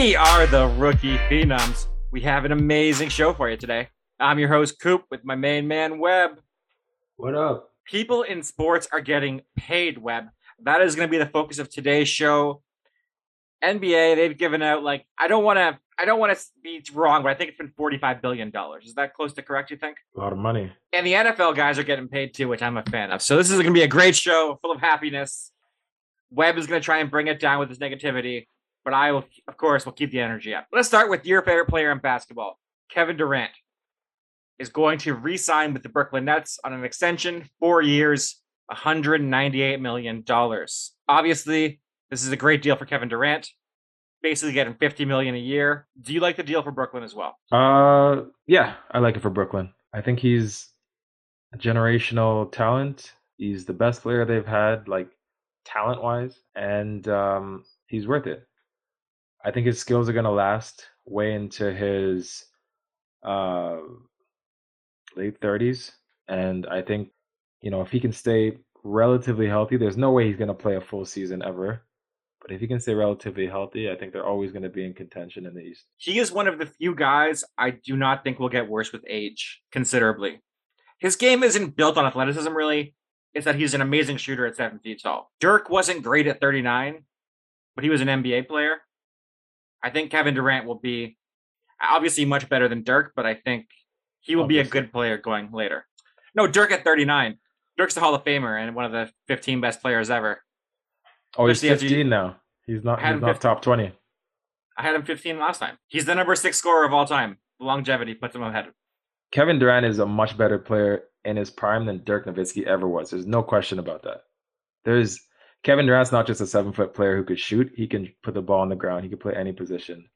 We are the Rookie Phenoms. We have an amazing show for you today. I'm your host, Coop, with my main man, Webb. What up? People in sports are getting paid, Webb. That is going to be the focus of today's show. NBA, they've given out like I don't want to I don't want to be wrong, but I think it's been forty five billion dollars. Is that close to correct? You think? A lot of money. And the NFL guys are getting paid too, which I'm a fan of. So this is going to be a great show, full of happiness. Webb is going to try and bring it down with his negativity, but I will, of course, will keep the energy up. Let's start with your favorite player in basketball, Kevin Durant, is going to re-sign with the Brooklyn Nets on an extension, four years, 198 million dollars. Obviously, this is a great deal for Kevin Durant. Basically, getting 50 million a year. Do you like the deal for Brooklyn as well? Uh, yeah, I like it for Brooklyn. I think he's a generational talent. He's the best player they've had, like talent wise, and um, he's worth it. I think his skills are gonna last way into his uh, late thirties, and I think you know if he can stay relatively healthy, there's no way he's gonna play a full season ever. But if he can stay relatively healthy, I think they're always going to be in contention in the East. He is one of the few guys I do not think will get worse with age considerably. His game isn't built on athleticism, really. It's that he's an amazing shooter at seven feet tall. Dirk wasn't great at 39, but he was an NBA player. I think Kevin Durant will be obviously much better than Dirk, but I think he will obviously. be a good player going later. No, Dirk at 39. Dirk's the Hall of Famer and one of the 15 best players ever. Oh, he's 15 now. He's not. He's not 15. top 20. I had him 15 last time. He's the number six scorer of all time. Longevity puts him ahead. Kevin Durant is a much better player in his prime than Dirk Nowitzki ever was. There's no question about that. There's Kevin Durant's not just a seven foot player who could shoot. He can put the ball on the ground. He can play any position.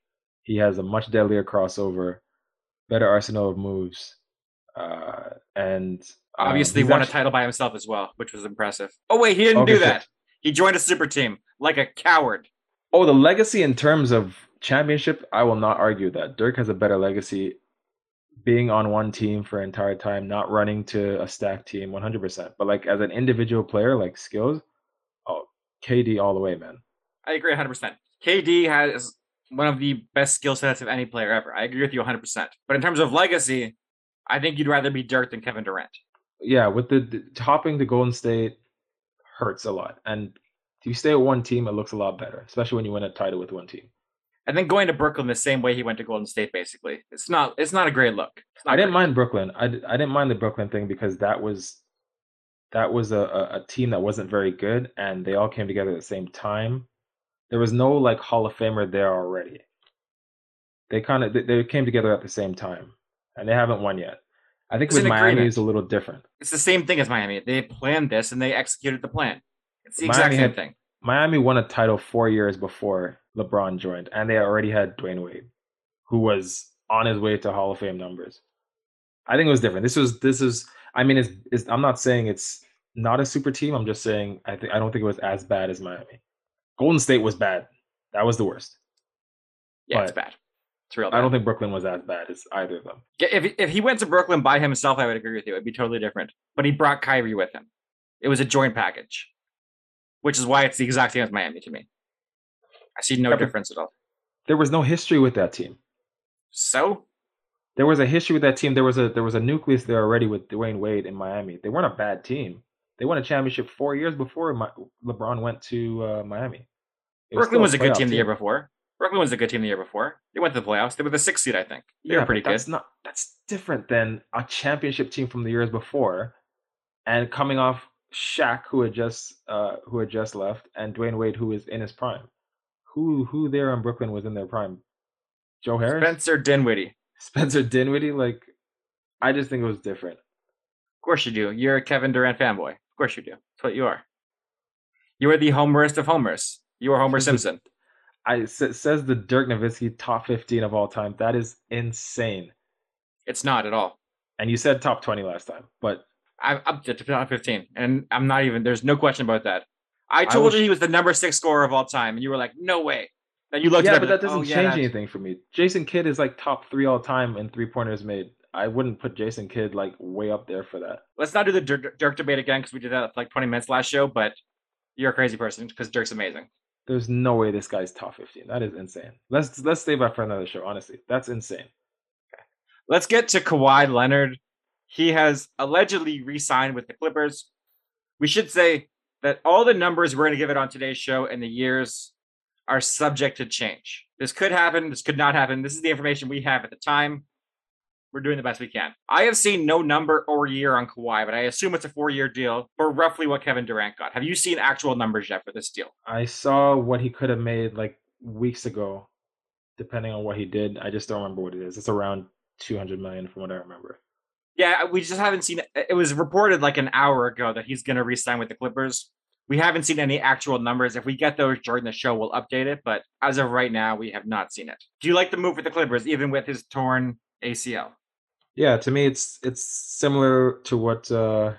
He has a much deadlier crossover, better arsenal of moves, uh, and um, obviously won actually, a title by himself as well, which was impressive. Oh wait, he didn't okay, do that. He joined a super team like a coward. Oh, the legacy in terms of championship, I will not argue that. Dirk has a better legacy being on one team for an entire time, not running to a stacked team 100%. But like as an individual player, like skills, KD all the way, man. I agree 100%. KD has one of the best skill sets of any player ever. I agree with you 100%. But in terms of legacy, I think you'd rather be Dirk than Kevin Durant. Yeah, with the, the topping to Golden State, hurts a lot. And if you stay at one team, it looks a lot better, especially when you win a title with one team. I think going to Brooklyn the same way he went to Golden State, basically, it's not it's not a great look. I didn't mind Brooklyn. I, I didn't mind the Brooklyn thing because that was that was a, a team that wasn't very good, and they all came together at the same time. There was no like Hall of Famer there already. They kind of they, they came together at the same time, and they haven't won yet. I think it's with Miami agreement. is a little different. It's the same thing as Miami. They planned this and they executed the plan. It's the Miami exact same had, thing. Miami won a title four years before LeBron joined, and they already had Dwyane Wade, who was on his way to Hall of Fame numbers. I think it was different. This was this is. I mean, it's, it's I'm not saying it's not a super team. I'm just saying I think I don't think it was as bad as Miami. Golden State was bad. That was the worst. Yeah, but, it's bad. It's real. Bad. I don't think Brooklyn was as bad as either of them. If if he went to Brooklyn by himself, I would agree with you. It'd be totally different. But he brought Kyrie with him. It was a joint package, which is why it's the exact same as Miami to me. I see no difference at all. There was no history with that team. So there was a history with that team. There was a there was a nucleus there already with Dwyane Wade in Miami. They weren't a bad team. They won a championship four years before my, LeBron went to uh, Miami. Brooklyn was, was a good team, team the year before. Brooklyn was a good team the year before. They went to the playoffs. They were the sixth seed, I think. They yeah, were pretty that's good. Not that's different than a championship team from the years before, and coming off Shaq, who had just uh, who had just left, and Dwyane Wade, who was in his prime. Who who there in Brooklyn was in their prime? Joe Harris, Spencer Dinwiddie, Spencer Dinwiddie. Like, I just think it was different. Of course you do. You're a Kevin Durant fanboy. Of course you do. That's what you are. You are the homerist of homers. You are Homer Simpson. I says the Dirk Nowitzki top 15 of all time. That is insane. It's not at all. And you said top 20 last time, but I'm up to top 15, and I'm not even. There's no question about that. I told I you he was the number six scorer of all time, and you were like, "No way." Then you looked. Yeah, but that doesn't oh, change yeah, anything for me. Jason Kidd is like top three all time in three pointers made. I wouldn't put Jason Kidd like way up there for that. Let's not do the Dirk, Dirk debate again because we did that like 20 minutes last show. But you're a crazy person because Dirk's amazing. There's no way this guy's top 15. That is insane. Let's let's save that for another show. Honestly, that's insane. Okay. Let's get to Kawhi Leonard. He has allegedly re-signed with the Clippers. We should say that all the numbers we're going to give it on today's show and the years are subject to change. This could happen. This could not happen. This is the information we have at the time. We're doing the best we can. I have seen no number or year on Kawhi, but I assume it's a four-year deal for roughly what Kevin Durant got. Have you seen actual numbers yet for this deal? I saw what he could have made like weeks ago, depending on what he did. I just don't remember what it is. It's around 200 million from what I remember. Yeah, we just haven't seen it. It was reported like an hour ago that he's going to re-sign with the Clippers. We haven't seen any actual numbers. If we get those during the show, we'll update it. But as of right now, we have not seen it. Do you like the move with the Clippers, even with his torn ACL? Yeah, to me, it's it's similar to what uh,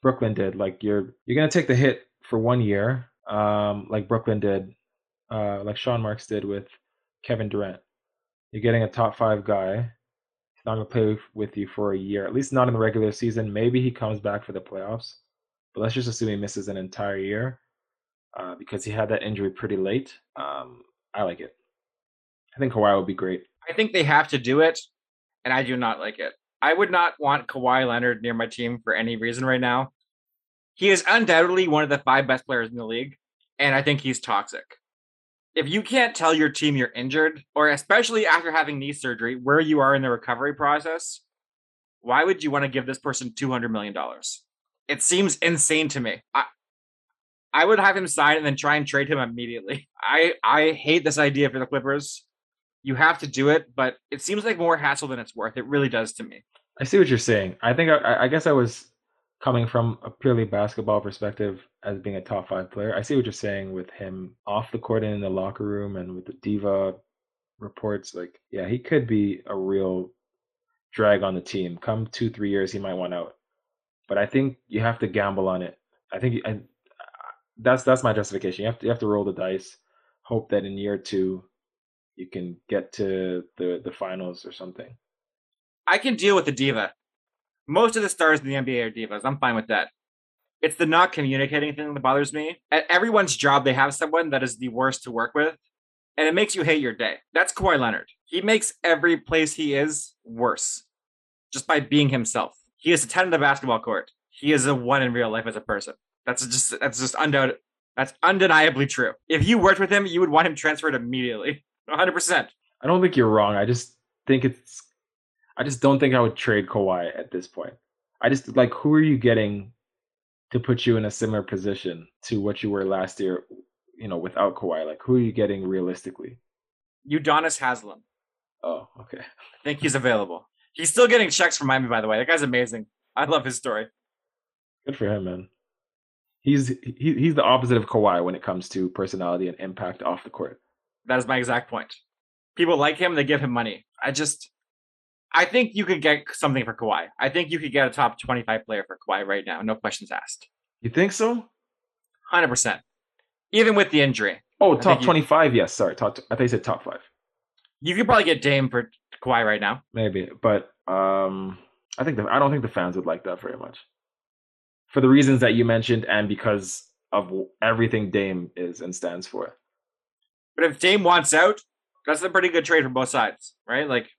Brooklyn did. Like you're you're gonna take the hit for one year, um, like Brooklyn did, uh, like Sean Marks did with Kevin Durant. You're getting a top five guy he's not to play with you for a year, at least not in the regular season. Maybe he comes back for the playoffs, but let's just assume he misses an entire year uh, because he had that injury pretty late. Um, I like it. I think Kawhi would be great. I think they have to do it, and I do not like it. I would not want Kawhi Leonard near my team for any reason right now. He is undoubtedly one of the five best players in the league, and I think he's toxic if you can't tell your team you're injured, or especially after having knee surgery, where you are in the recovery process, why would you want to give this person $200 million? It seems insane to me. I, I would have him sign and then try and trade him immediately. I, I hate this idea for the Clippers. You have to do it, but it seems like more hassle than it's worth. It really does to me. I see what you're saying. I think I, I guess I was coming from a purely basketball perspective as being a top five player. I see what you're saying with him off the court and in the locker room and with the diva reports. Like, yeah, he could be a real drag on the team. Come two, three years, he might want out. But I think you have to gamble on it. I think I, that's that's my justification. You have to you have to roll the dice, hope that in year two you can get to the the finals or something. I can deal with the diva most of the stars in the NBA are divas. I'm fine with that. It's the not communicating thing that bothers me. At everyone's job, they have someone that is the worst to work with, and it makes you hate your day. That's Kawhi Leonard. He makes every place he is worse just by being himself. He is a 10 in the basketball court. He is a one in real life as a person. That's just that's just undoubted. That's undeniably true. If you worked with him, you would want him transferred immediately. 100%. I don't think you're wrong. I just think it's I just don't think I would trade Kawhi at this point. I just like who are you getting to put you in a similar position to what you were last year, you know, without Kawhi? Like who are you getting realistically? Udonis Haslem. Oh, okay. I think he's available. He's still getting checks from Miami, by the way. That guy's amazing. I love his story. Good for him, man. He's he, he's the opposite of Kawhi when it comes to personality and impact off the court. That is my exact point. People like him, they give him money. I just I think you could get something for Kawhi. I think you could get a top 25 player for Kawhi right now. No questions asked. You think so? 100%. Even with the injury. Oh, top 25. You, yes. Sorry. Top, I think you said top five. You could probably get Dame for Kawhi right now. Maybe. But um, I think the, I don't think the fans would like that very much. For the reasons that you mentioned and because of everything Dame is and stands for. But if Dame wants out, that's a pretty good trade for both sides, right? Like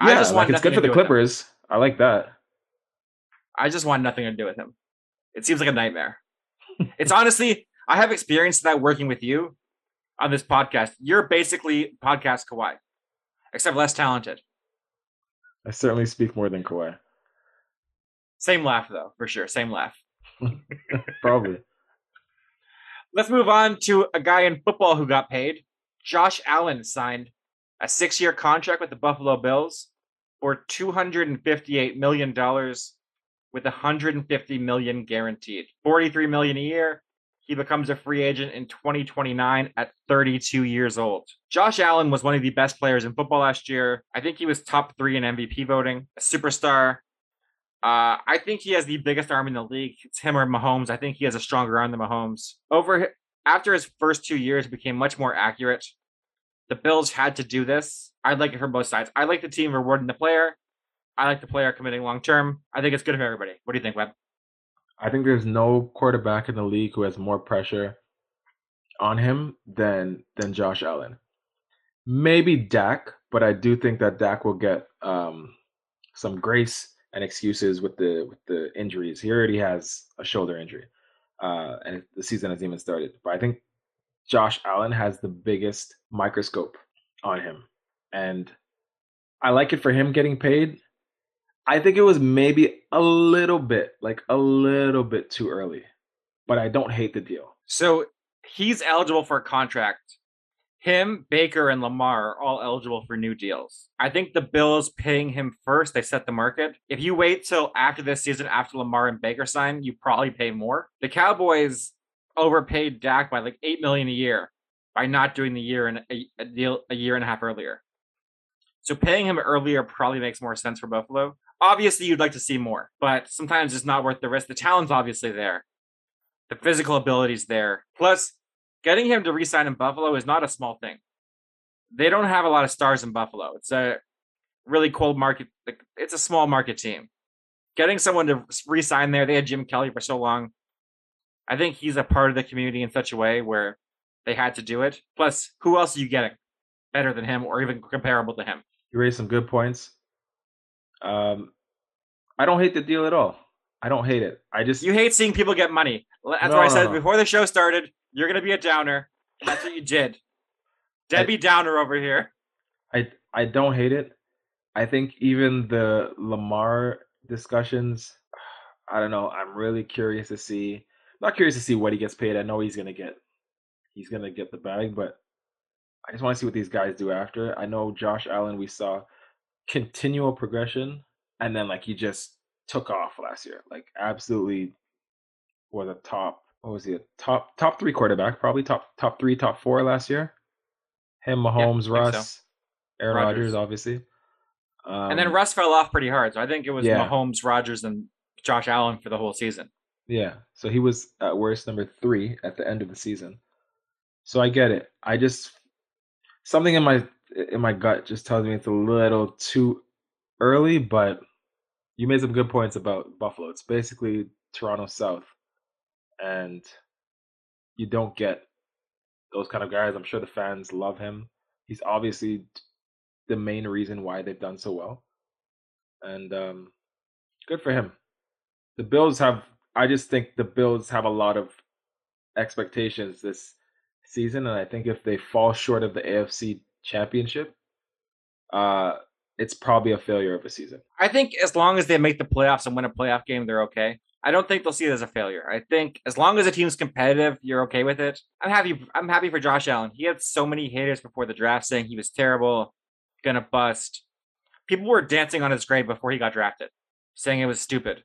yeah, I just want like it's good for the Clippers. I like that. I just want nothing to do with him. It seems like a nightmare. it's honestly, I have experienced that working with you on this podcast. You're basically podcast Kawhi, except less talented. I certainly speak more than Kawhi. Same laugh, though, for sure. Same laugh. Probably. Let's move on to a guy in football who got paid. Josh Allen signed a six year contract with the Buffalo Bills for $258 million with 150 million guaranteed. 43 million a year. He becomes a free agent in 2029 at 32 years old. Josh Allen was one of the best players in football last year. I think he was top three in MVP voting, a superstar. Uh, I think he has the biggest arm in the league. It's him or Mahomes. I think he has a stronger arm than Mahomes. Over after his first two years, became much more accurate the Bills had to do this. I'd like it from both sides. I like the team rewarding the player. I like the player committing long term. I think it's good for everybody. What do you think, Webb? I think there's no quarterback in the league who has more pressure on him than than Josh Allen. Maybe Dak, but I do think that Dak will get um, some grace and excuses with the with the injuries. He already has a shoulder injury, uh, and the season hasn't even started. But I think Josh Allen has the biggest microscope on him, and I like it for him getting paid. I think it was maybe a little bit, like a little bit too early, but I don't hate the deal. So he's eligible for a contract. Him, Baker, and Lamar are all eligible for new deals. I think the Bills paying him first, they set the market. If you wait till after this season, after Lamar and Baker sign, you probably pay more. The Cowboys overpaid Dak by like eight million a year by not doing the year and a, deal a year and a half earlier. So paying him earlier probably makes more sense for Buffalo. Obviously, you'd like to see more, but sometimes it's not worth the risk. The talent's obviously there, the physical ability's there. Plus, getting him to resign in Buffalo is not a small thing. They don't have a lot of stars in Buffalo. It's a really cold market. It's a small market team. Getting someone to resign there, they had Jim Kelly for so long. I think he's a part of the community in such a way where they had to do it. Plus, who else are you getting better than him or even comparable to him? You raised some good points. Um, I don't hate the deal at all. I don't hate it. I just you hate seeing people get money. That's no, what I said no, no. before the show started. You're gonna be a downer. That's what you did. Debbie I, Downer over here. I I don't hate it. I think even the Lamar discussions. I don't know. I'm really curious to see. Not curious to see what he gets paid. I know he's gonna get. He's gonna get the bag, but I just want to see what these guys do after. I know Josh Allen. We saw continual progression, and then like he just took off last year. Like absolutely was a top. What was he? A top top three quarterback, probably top top three, top four last year. Him, Mahomes, yeah, Russ, so. Aaron Rodgers, obviously. Um, and then Russ fell off pretty hard. So I think it was yeah. Mahomes, Rodgers, and Josh Allen for the whole season. Yeah. So he was at worst number three at the end of the season. So I get it. I just something in my in my gut just tells me it's a little too early, but you made some good points about Buffalo. It's basically Toronto South, and you don't get those kind of guys. I'm sure the fans love him. He's obviously the main reason why they've done so well, and um, good for him. The Bills have. I just think the Bills have a lot of expectations this season, and I think if they fall short of the AFC Championship, uh, it's probably a failure of a season. I think as long as they make the playoffs and win a playoff game, they're okay. I don't think they'll see it as a failure. I think as long as a team's competitive, you're okay with it. I'm happy. I'm happy for Josh Allen. He had so many haters before the draft saying he was terrible, gonna bust. People were dancing on his grave before he got drafted, saying it was stupid.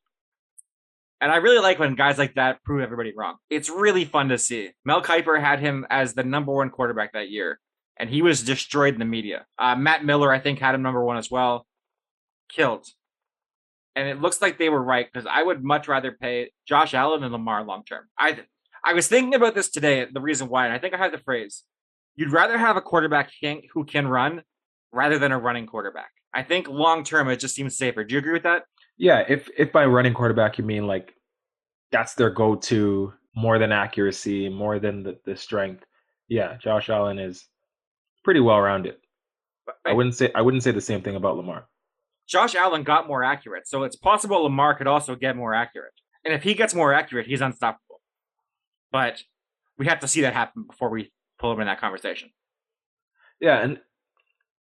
And I really like when guys like that prove everybody wrong. It's really fun to see. Mel Kiper had him as the number one quarterback that year, and he was destroyed in the media. Uh, Matt Miller, I think, had him number one as well. Killed. And it looks like they were right because I would much rather pay Josh Allen than Lamar long term. I I was thinking about this today. The reason why, and I think I have the phrase: you'd rather have a quarterback who can run rather than a running quarterback. I think long term it just seems safer. Do you agree with that? Yeah, if if by running quarterback you mean like that's their go to more than accuracy, more than the, the strength. Yeah, Josh Allen is pretty well rounded. I wouldn't say I wouldn't say the same thing about Lamar. Josh Allen got more accurate, so it's possible Lamar could also get more accurate. And if he gets more accurate, he's unstoppable. But we have to see that happen before we pull him in that conversation. Yeah, and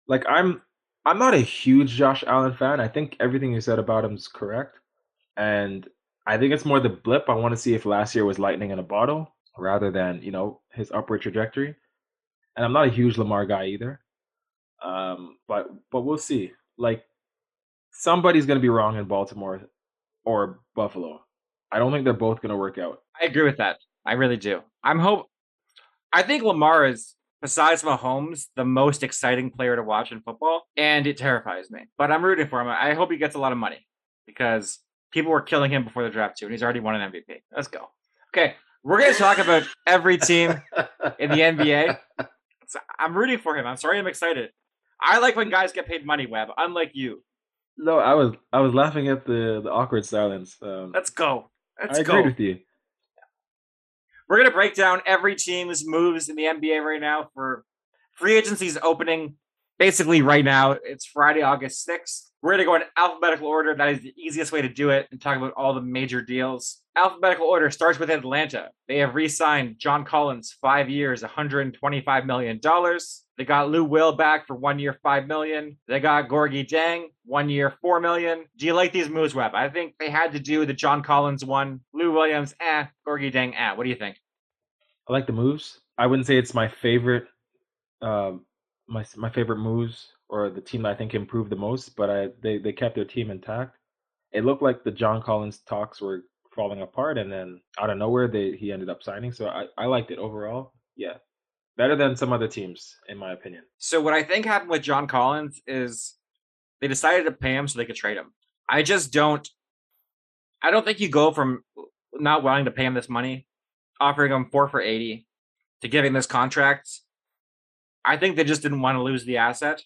like I'm I'm not a huge Josh Allen fan. I think everything you said about him is correct. And I think it's more the blip. I want to see if last year was lightning in a bottle rather than, you know, his upward trajectory. And I'm not a huge Lamar guy either. Um, but but we'll see. Like somebody's gonna be wrong in Baltimore or Buffalo. I don't think they're both gonna work out. I agree with that. I really do. I'm hope I think Lamar is besides Mahomes, the most exciting player to watch in football, and it terrifies me. But I'm rooting for him. I hope he gets a lot of money because people were killing him before the draft too, and he's already won an MVP. Let's go. Okay, we're going to talk about every team in the NBA. I'm rooting for him. I'm sorry, I'm excited. I like when guys get paid money, Webb. Unlike you. No, I was I was laughing at the the awkward silence. Um, Let's go. Let's I go. agree with you. We're gonna break down every team's moves in the NBA right now for free agency's opening basically right now. It's Friday, August 6th. We're going to go in alphabetical order. That is the easiest way to do it and talk about all the major deals. Alphabetical order starts with Atlanta. They have re signed John Collins, five years, $125 million. They got Lou Will back for one year, 5 million. They got Gorgui Dieng, one year, 4 million. Do you like these moves, Webb? I think they had to do the John Collins one. Lou Williams, eh. Gorgui Dieng, eh. What do you think? I like the moves. I wouldn't say it's my favorite. Uh, my my favorite moves or the team that I think improved the most, but I they they kept their team intact. It looked like the John Collins talks were falling apart, and then out of nowhere they he ended up signing. So I I liked it overall. Yeah, better than some other teams in my opinion. So what I think happened with John Collins is they decided to pay him so they could trade him. I just don't. I don't think you go from not wanting to pay him this money, offering him four for eighty, to giving this contract. I think they just didn't want to lose the asset.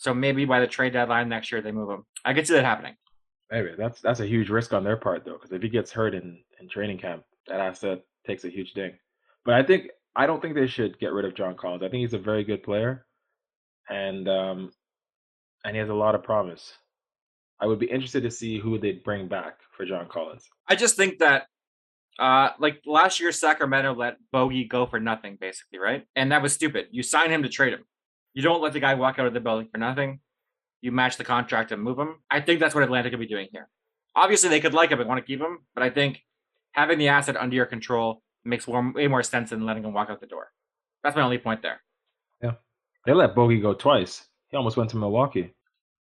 So maybe by the trade deadline next year they move him. I could see that happening. Maybe that's that's a huge risk on their part though, because if he gets hurt in in training camp, that asset takes a huge ding. But I think I don't think they should get rid of John Collins. I think he's a very good player, and um, and he has a lot of promise. I would be interested to see who they'd bring back for John Collins. I just think that, uh, like last year, Sacramento let Bogi go for nothing, basically, right? And that was stupid. You sign him to trade him. You don't let the guy walk out of the building for nothing. You match the contract and move him. I think that's what Atlanta could be doing here. Obviously, they could like him and want to keep him, but I think having the asset under your control makes way more sense than letting him walk out the door. That's my only point there. Yeah, they let Bogi go twice. He almost went to Milwaukee.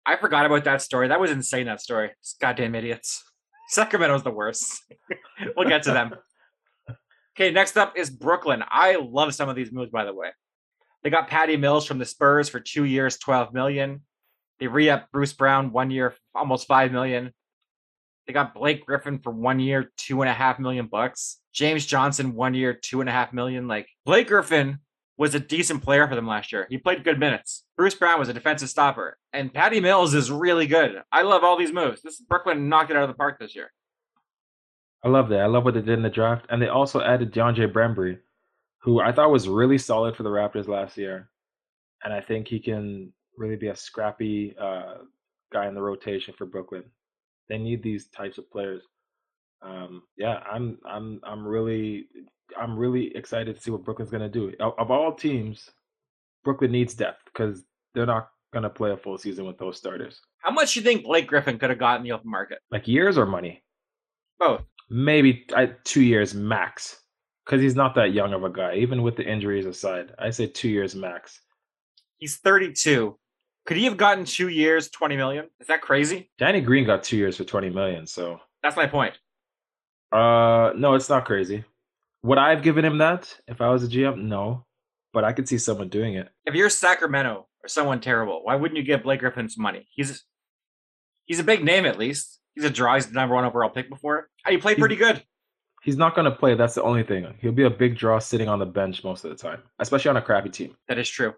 I forgot about that story. That was insane. That story. Goddamn idiots. Sacramento's the worst. we'll get to them. Okay, next up is Brooklyn. I love some of these moves, by the way. They got Patty Mills from the Spurs for two years, twelve million. They re-up Bruce Brown one year, almost five million. They got Blake Griffin for one year, two and a half million bucks. James Johnson one year, two and a half million. Like Blake Griffin was a decent player for them last year. He played good minutes. Bruce Brown was a defensive stopper, and Patty Mills is really good. I love all these moves. This Brooklyn knocked it out of the park this year. I love that. I love what they did in the draft, and they also added DeAndre Bembry, who I thought was really solid for the Raptors last year, and I think he can really be a scrappy uh, guy in the rotation for Brooklyn. They need these types of players. Um, yeah, I'm I'm I'm really I'm really excited to see what Brooklyn's gonna do. Of, of all teams, Brooklyn needs depth because they're not gonna play a full season with those starters. How much do you think Blake Griffin could have gotten in the open market? Like years or money? Both. Maybe uh, two years max because he's not that young of a guy. Even with the injuries aside, I say two years max. He's 32. Could he have gotten two years, 20 million? Is that crazy? Danny Green got two years for 20 million. So that's my point. Uh, no, it's not crazy. Would I have given him that if I was a GM? No, but I could see someone doing it. If you're Sacramento or someone terrible, why wouldn't you give Blake Griffin some money? He's he's a big name at least. He's a draw. He's the number one overall pick before. He played pretty good he's not going to play. That's the only thing. He'll be a big draw sitting on the bench most of the time, especially on a crappy team. That is true.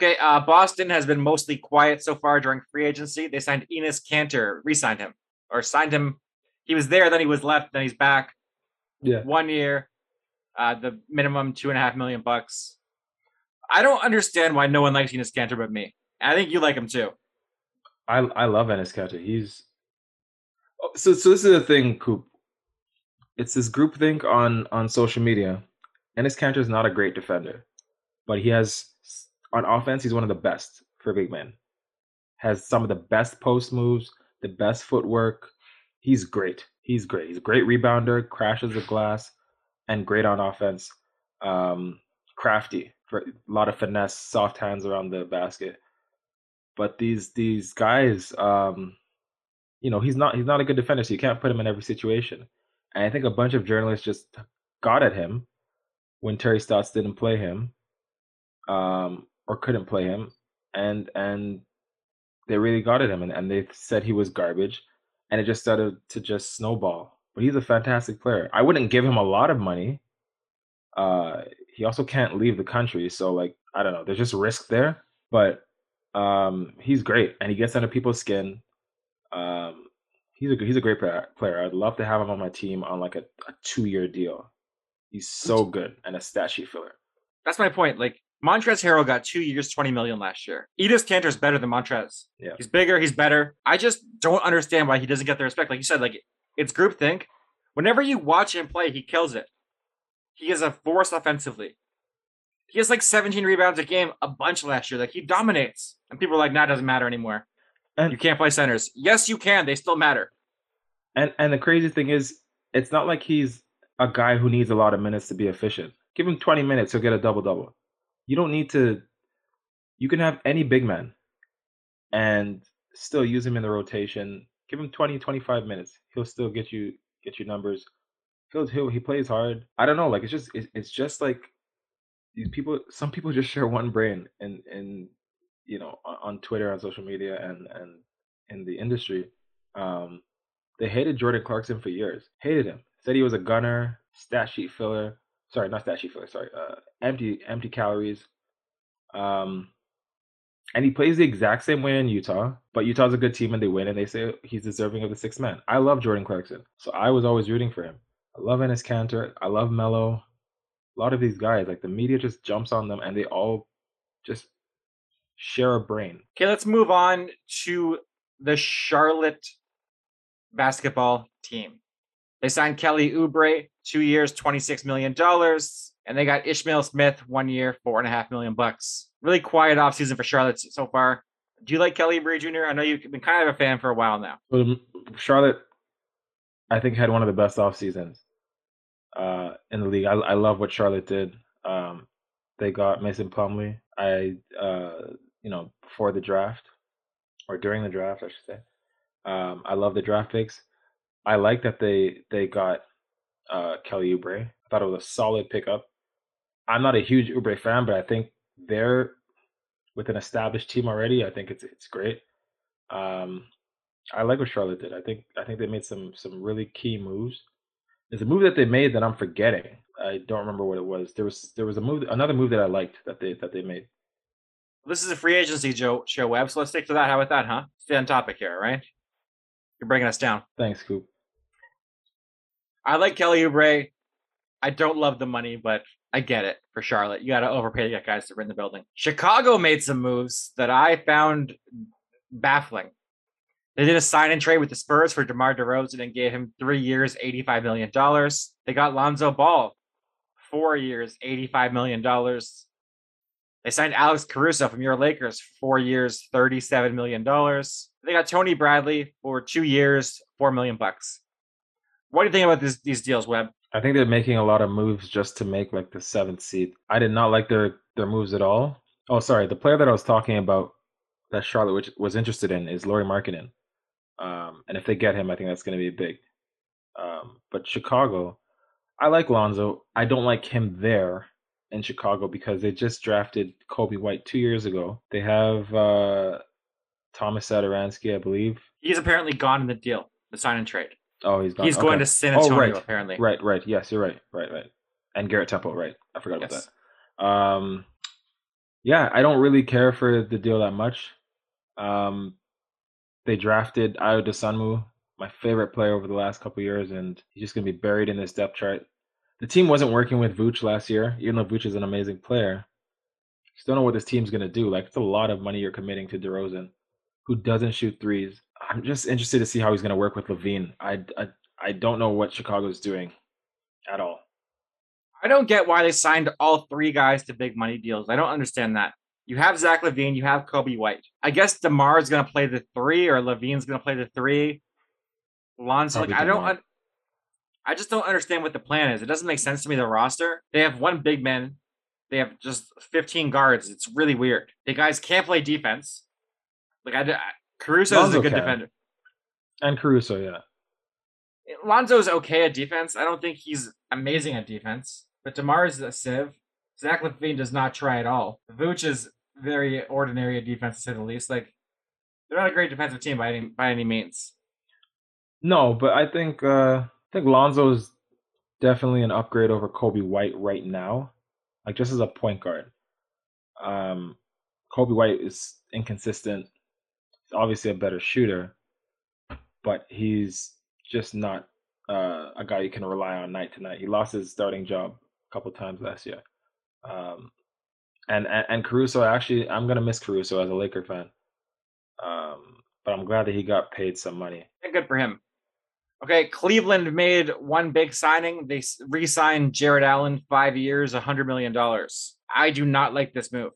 Okay, uh, Boston has been mostly quiet so far during free agency. They signed Enes Kanter, re-signed him, or signed him. He was there, then he was left, then he's back. Yeah, one year, uh, the minimum two and a half million bucks. I don't understand why no one likes Enes Kanter but me. I think you like him too. I I love Enes Kanter. He's oh, so so. This is the thing, Coop it's this groupthink on on social media. Enes Kanter is not a great defender, but he has on offense. He's one of the best for big men. Has some of the best post moves, the best footwork. He's great. He's great. He's a great rebounder, crashes the glass, and great on offense. Um, crafty a lot of finesse, soft hands around the basket. But these these guys, um, you know, he's not he's not a good defender, so you can't put him in every situation. And I think a bunch of journalists just got at him when Terry Stotts didn't play him, um, or couldn't play him, and and they really got at him, and, and they said he was garbage, and it just started to just snowball. But he's a fantastic player. I wouldn't give him a lot of money. Uh, he also can't leave the country, so like I don't know. There's just risk there, but um, he's great, and he gets under people's skin. Um, he's a he's a great player. I'd love to have him on my team on like a, a two year deal. He's so good and a statue filler. That's my point. Like Montrezl Harrell got two years, twenty million last year. Enes Kanter is better than Montrez. Yeah. he's bigger, he's better. I just don't understand why he doesn't get the respect. Like you said, like it's groupthink. Whenever you watch him play, he kills it. He is a force offensively. He has like 17 rebounds a game, a bunch last year. Like he dominates, and people are like, "Nah, it doesn't matter anymore." And- you can't play centers. Yes, you can. They still matter. And and the crazy thing is, it's not like he's a guy who needs a lot of minutes to be efficient. Give him 20 minutes, he'll get a double double. You don't need to. You can have any big man, and still use him in the rotation. Give him 20, 25 minutes. He'll still get you get your numbers. He'll, he'll he plays hard. I don't know. Like it's just it, it's just like these people. Some people just share one brain, and and you know on, Twitter, on social media, and and in the industry. Um, they hated Jordan Clarkson for years. Hated him. Said he was a gunner, stat sheet filler. Sorry, not stat sheet filler. Sorry, uh, empty empty calories. Um, and he plays the exact same way in Utah. But Utah's a good team and they win, and they say he's deserving of the sixth man. I love Jordan Clarkson, so I was always rooting for him. I love Enes Kanter. I love Melo. A lot of these guys, like the media, just jumps on them, and they all just share a brain. Okay, let's move on to the Charlotte basketball team. They signed Kelly Oubre, two years, $26 million. And they got Ishmael Smith, one year, four and a half million bucks. Really quiet offseason for Charlotte so far. Do you like Kelly Oubre Jr.? I know you've been kind of a fan for a while now. Well, Charlotte, I think, had one of the best off seasons uh, in the league. I, I love what Charlotte did. Um, they got Mason Plumlee. I, uh, you know, before the draft or during the draft, I should say. Um, I love the draft picks. I like that they they got uh, Kelly Oubre. I thought it was a solid pickup. I'm not a huge Oubre fan, but I think they're with an established team already. I think it's it's great. Um, I like what Charlotte did. I think I think they made some some really key moves. There's a move that they made that I'm forgetting. I don't remember what it was. There was there was a move another move that I liked that they that they made. This is a free agency Joe, show Webb, so let's stick to that. How about that, huh? Stay on topic here, right? You're breaking us down. Thanks, Coop. I like Kelly Oubre. I don't love the money, but I get it for Charlotte. You got to overpay to get guys to rent the building. Chicago made some moves that I found baffling. They did a sign and trade with the Spurs for DeMar DeRozan and gave him three years, $85 million. They got Lonzo Ball, four years, $85 million. They signed Alex Caruso from your Lakers, four years, $37 million. They got Tony Bradley for two years, four million bucks. What do you think about this, these deals, Webb? I think they're making a lot of moves just to make like the seventh seed. I did not like their their moves at all. Oh, sorry. The player that I was talking about that Charlotte was interested in is Lauri Markkanen. Um, and if they get him, I think that's going to be big. Um, but Chicago, I like Lonzo. I don't like him there in Chicago because they just drafted Coby White two years ago. They have uh, Tomas Satoransky, I believe. He's apparently gone in the deal, the sign and trade. Oh, he's gone. He's going to San Oh, Antonio, right. apparently. Right, right. Yes, you're right. Right, right. And Garrett Temple, right. I forgot about that. Um yeah, I don't really care for the deal that much. Um they drafted Ayo Dosunmu, my favorite player over the last couple of years, and he's just gonna be buried in this depth chart. The team wasn't working with Vooch last year, even though Vooch is an amazing player. Just don't know what this team's gonna do. Like it's a lot of money you're committing to DeRozan, who doesn't shoot threes. I'm just interested to see how he's gonna work with LaVine. I I, I don't know what Chicago's doing at all. I don't get why they signed all three guys to big money deals. I don't understand that. You have Zach LaVine, you have Coby White. I guess DeMar is going to play the three, or LaVine's going to play the three. Lonzo, like, I don't, un- I just don't understand what the plan is. It doesn't make sense to me. The roster, they have one big man, they have just 15 guards. It's really weird. The guys can't play defense. Like I, I Caruso is a good can. defender. And Caruso, yeah. Lonzo's okay at defense. I don't think he's amazing at defense, but Demar is a sieve. Zach LaVine does not try at all. Vooch is very ordinary at defense, to say the least. Like they're not a great defensive team by any by any means. No, but I think uh think Lonzo's definitely an upgrade over Coby White right now. Like just as a point guard. Um Coby White is inconsistent. He's obviously a better shooter, but he's just not uh, a guy you can rely on night to night. He lost his starting job a couple times last year. Um, and, and and Caruso, actually, I'm gonna miss Caruso as a Laker fan. Um, but I'm glad that he got paid some money. And good for him. Okay, Cleveland made one big signing. They re-signed Jarrett Allen, five years, hundred million dollars. I do not like this move.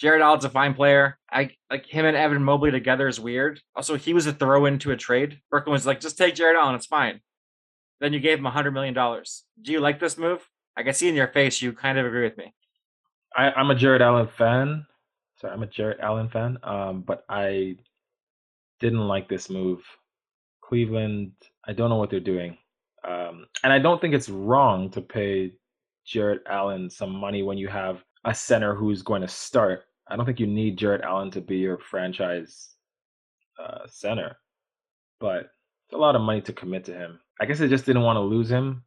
Jarrett Allen's a fine player. I like him and Evan Mobley together is weird. Also, he was a throw into a trade. Brooklyn was like, just take Jarrett Allen, it's fine. Then you gave him hundred million dollars. Do you like this move? I can see in your face you kind of agree with me. I, I'm a Jarrett Allen fan. Sorry, I'm a Jarrett Allen fan. Um, but I didn't like this move. Cleveland, I don't know what they're doing. Um, and I don't think it's wrong to pay Jarrett Allen some money when you have a center who's going to start. I don't think you need Jarrett Allen to be your franchise uh, center, but it's a lot of money to commit to him. I guess they just didn't want to lose him.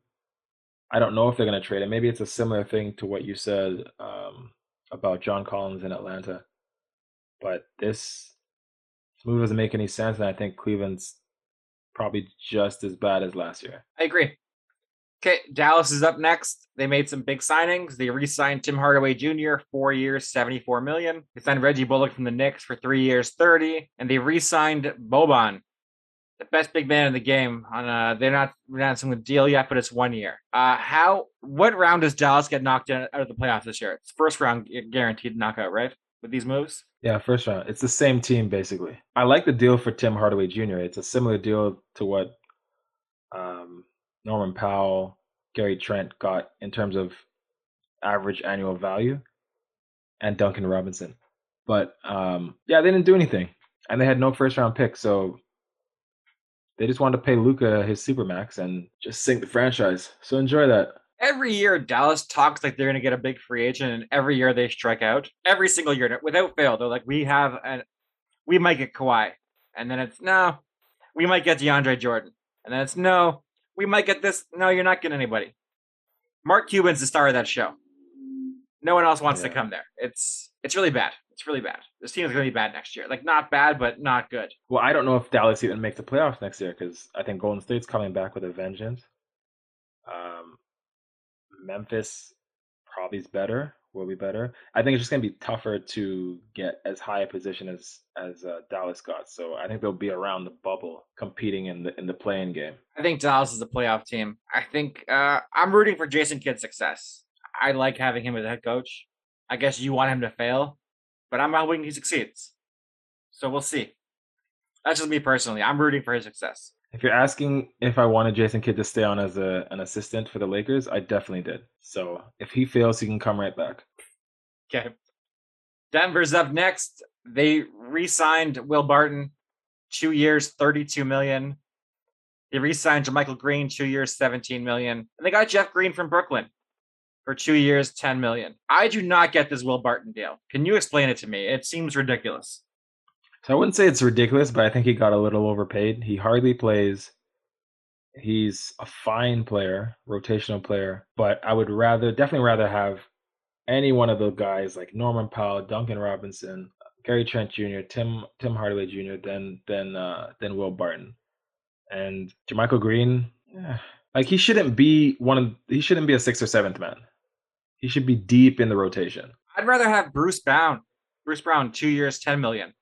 I don't know if they're going to trade him. Maybe it's a similar thing to what you said um, about John Collins in Atlanta. But this move doesn't make any sense, and I think Cleveland's probably just as bad as last year. I agree. Okay, Dallas is up next. They made some big signings. They re-signed Tim Hardaway Jr. four years, seventy-four million. They signed Reggie Bullock from the Knicks for three years, thirty, and they re-signed Boban, the best big man in the game. On uh, they're not announcing the deal yet, but it's one year. Uh, how? What round does Dallas get knocked out of the playoffs this year? It's first round guaranteed knockout, right? With these moves. Yeah, first round. It's the same team basically. I like the deal for Tim Hardaway Jr. It's a similar deal to what um, Norman Powell, Gary Trent got in terms of average annual value, and Duncan Robinson. But um, yeah, they didn't do anything, and they had no first round pick, so they just wanted to pay Luka his supermax and just sink the franchise. So enjoy that. Every year, Dallas talks like they're going to get a big free agent, and every year they strike out. Every single year, without fail, they're like, "We have an, we might get Kawhi," and then it's no, we might get DeAndre Jordan, and then it's no, we might get this. No, you're not getting anybody. Mark Cuban's the star of that show. No one else wants yeah. to come there. It's it's really bad. It's really bad. This team is going to be bad next year. Like not bad, but not good. Well, I don't know if Dallas even makes the playoffs next year because I think Golden State's coming back with a vengeance. Um, Memphis probably is better will be better. I think it's just going to be tougher to get as high a position as as uh, Dallas got. So I think they'll be around the bubble, competing in the in the play-in game. I think Dallas is a playoff team. I think uh, I'm rooting for Jason Kidd's success. I like having him as a head coach. I guess you want him to fail, but I'm hoping he succeeds. So we'll see. That's just me personally. I'm rooting for his success. If you're asking if I wanted Jason Kidd to stay on as a, an assistant for the Lakers, I definitely did. So if he fails, he can come right back. Okay. Denver's up next. They re-signed Will Barton, two years, thirty-two million. They re-signed JaMychal Green, two years, seventeen million. And they got Jeff Green from Brooklyn for two years, ten million. I do not get this Will Barton deal. Can you explain it to me? It seems ridiculous. So I wouldn't say it's ridiculous, but I think he got a little overpaid. He hardly plays. He's a fine player, rotational player, but I would rather definitely rather have any one of those guys like Norman Powell, Duncan Robinson, Gary Trent Jr., Tim Tim Hardaway Jr. than than uh, than Will Barton, and JaMychal Green. Yeah, like he shouldn't be one of he shouldn't be a sixth or seventh man. He should be deep in the rotation. I'd rather have Bruce Brown. Bruce Brown, two years, ten million,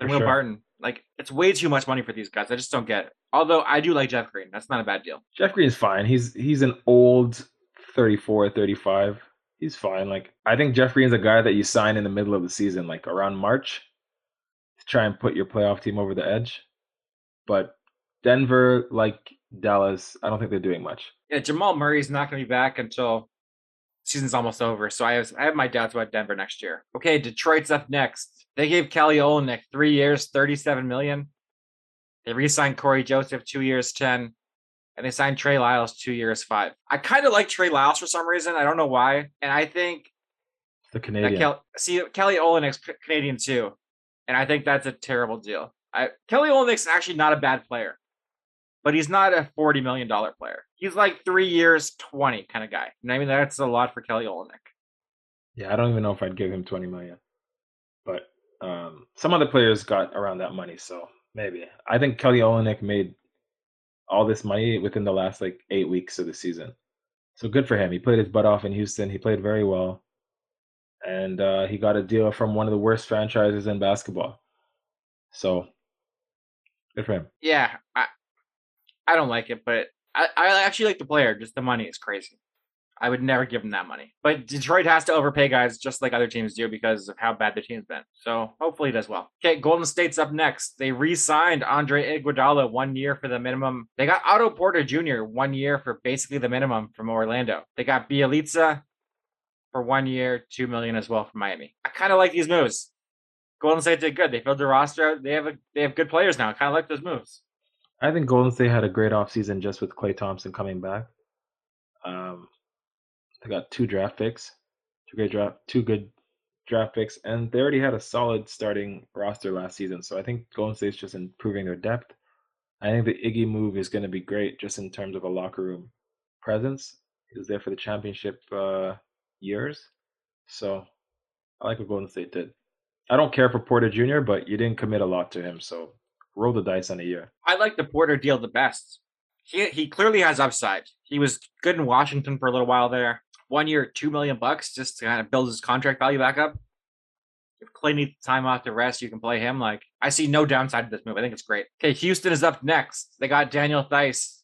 than Will sure. Barton. Like it's way too much money for these guys. I just don't get it. Although I do like Jeff Green. That's not a bad deal. Jeff Green is fine. He's he's an old 34, 35 he's fine. Like I think Jeff Green's a guy that you sign in the middle of the season, like around March, to try and put your playoff team over the edge. But Denver, like Dallas, I don't think they're doing much. Yeah, Jamal Murray's not going to be back until season's almost over. So I have I have my doubts about Denver next year. Okay, Detroit's up next. They gave Kelly Olynyk three years, thirty-seven million. They re-signed Cory Joseph two years, ten and they signed Trey Lyles two years, five. I kind of like Trey Lyles for some reason. I don't know why. And I think the Canadian. Kel- see, Kelly Olynyk's Canadian too, and I think that's a terrible deal. I, Kelly Olynyk's actually not a bad player, but he's not a forty million dollar player. He's like three years, twenty kind of guy. You know I mean, that's a lot for Kelly Olynyk. Yeah, I don't even know if I'd give him twenty million, but um, some other players got around that money, so maybe. I think Kelly Olynyk made all this money within the last like eight weeks of the season. So good for him. He played his butt off in Houston. He played very well, and uh, he got a deal from one of the worst franchises in basketball. So good for him. Yeah, I I don't like it, but I, I actually like the player. Just the money is crazy. I would never give him that money. But Detroit has to overpay guys just like other teams do because of how bad the team's been. So hopefully he does well. Okay, Golden State's up next. They re-signed Andre Iguodala one year for the minimum. They got Otto Porter Jr. one year for basically the minimum from Orlando. They got Bjelica for one year, two million as well from Miami. I kind of like these moves. Golden State did good. They filled their roster. They have a, they have good players now. I kind of like those moves. I think Golden State had a great offseason just with Klay Thompson coming back. Um, they got two draft picks, two great draft, two good draft picks, and they already had a solid starting roster last season. So I think Golden State's just improving their depth. I think the Iggy move is going to be great just in terms of a locker room presence. He was there for the championship uh, years, so I like what Golden State did. I don't care for Porter Jr., but you didn't commit a lot to him, so roll the dice on a year. I like the Porter deal the best. He he clearly has upside. He was good in Washington for a little while there one year, two million bucks just to kind of build his contract value back up. If Klay needs time off to rest, you can play him. Like I see no downside to this move. I think it's great. Okay, Houston is up next. They got Daniel Theis,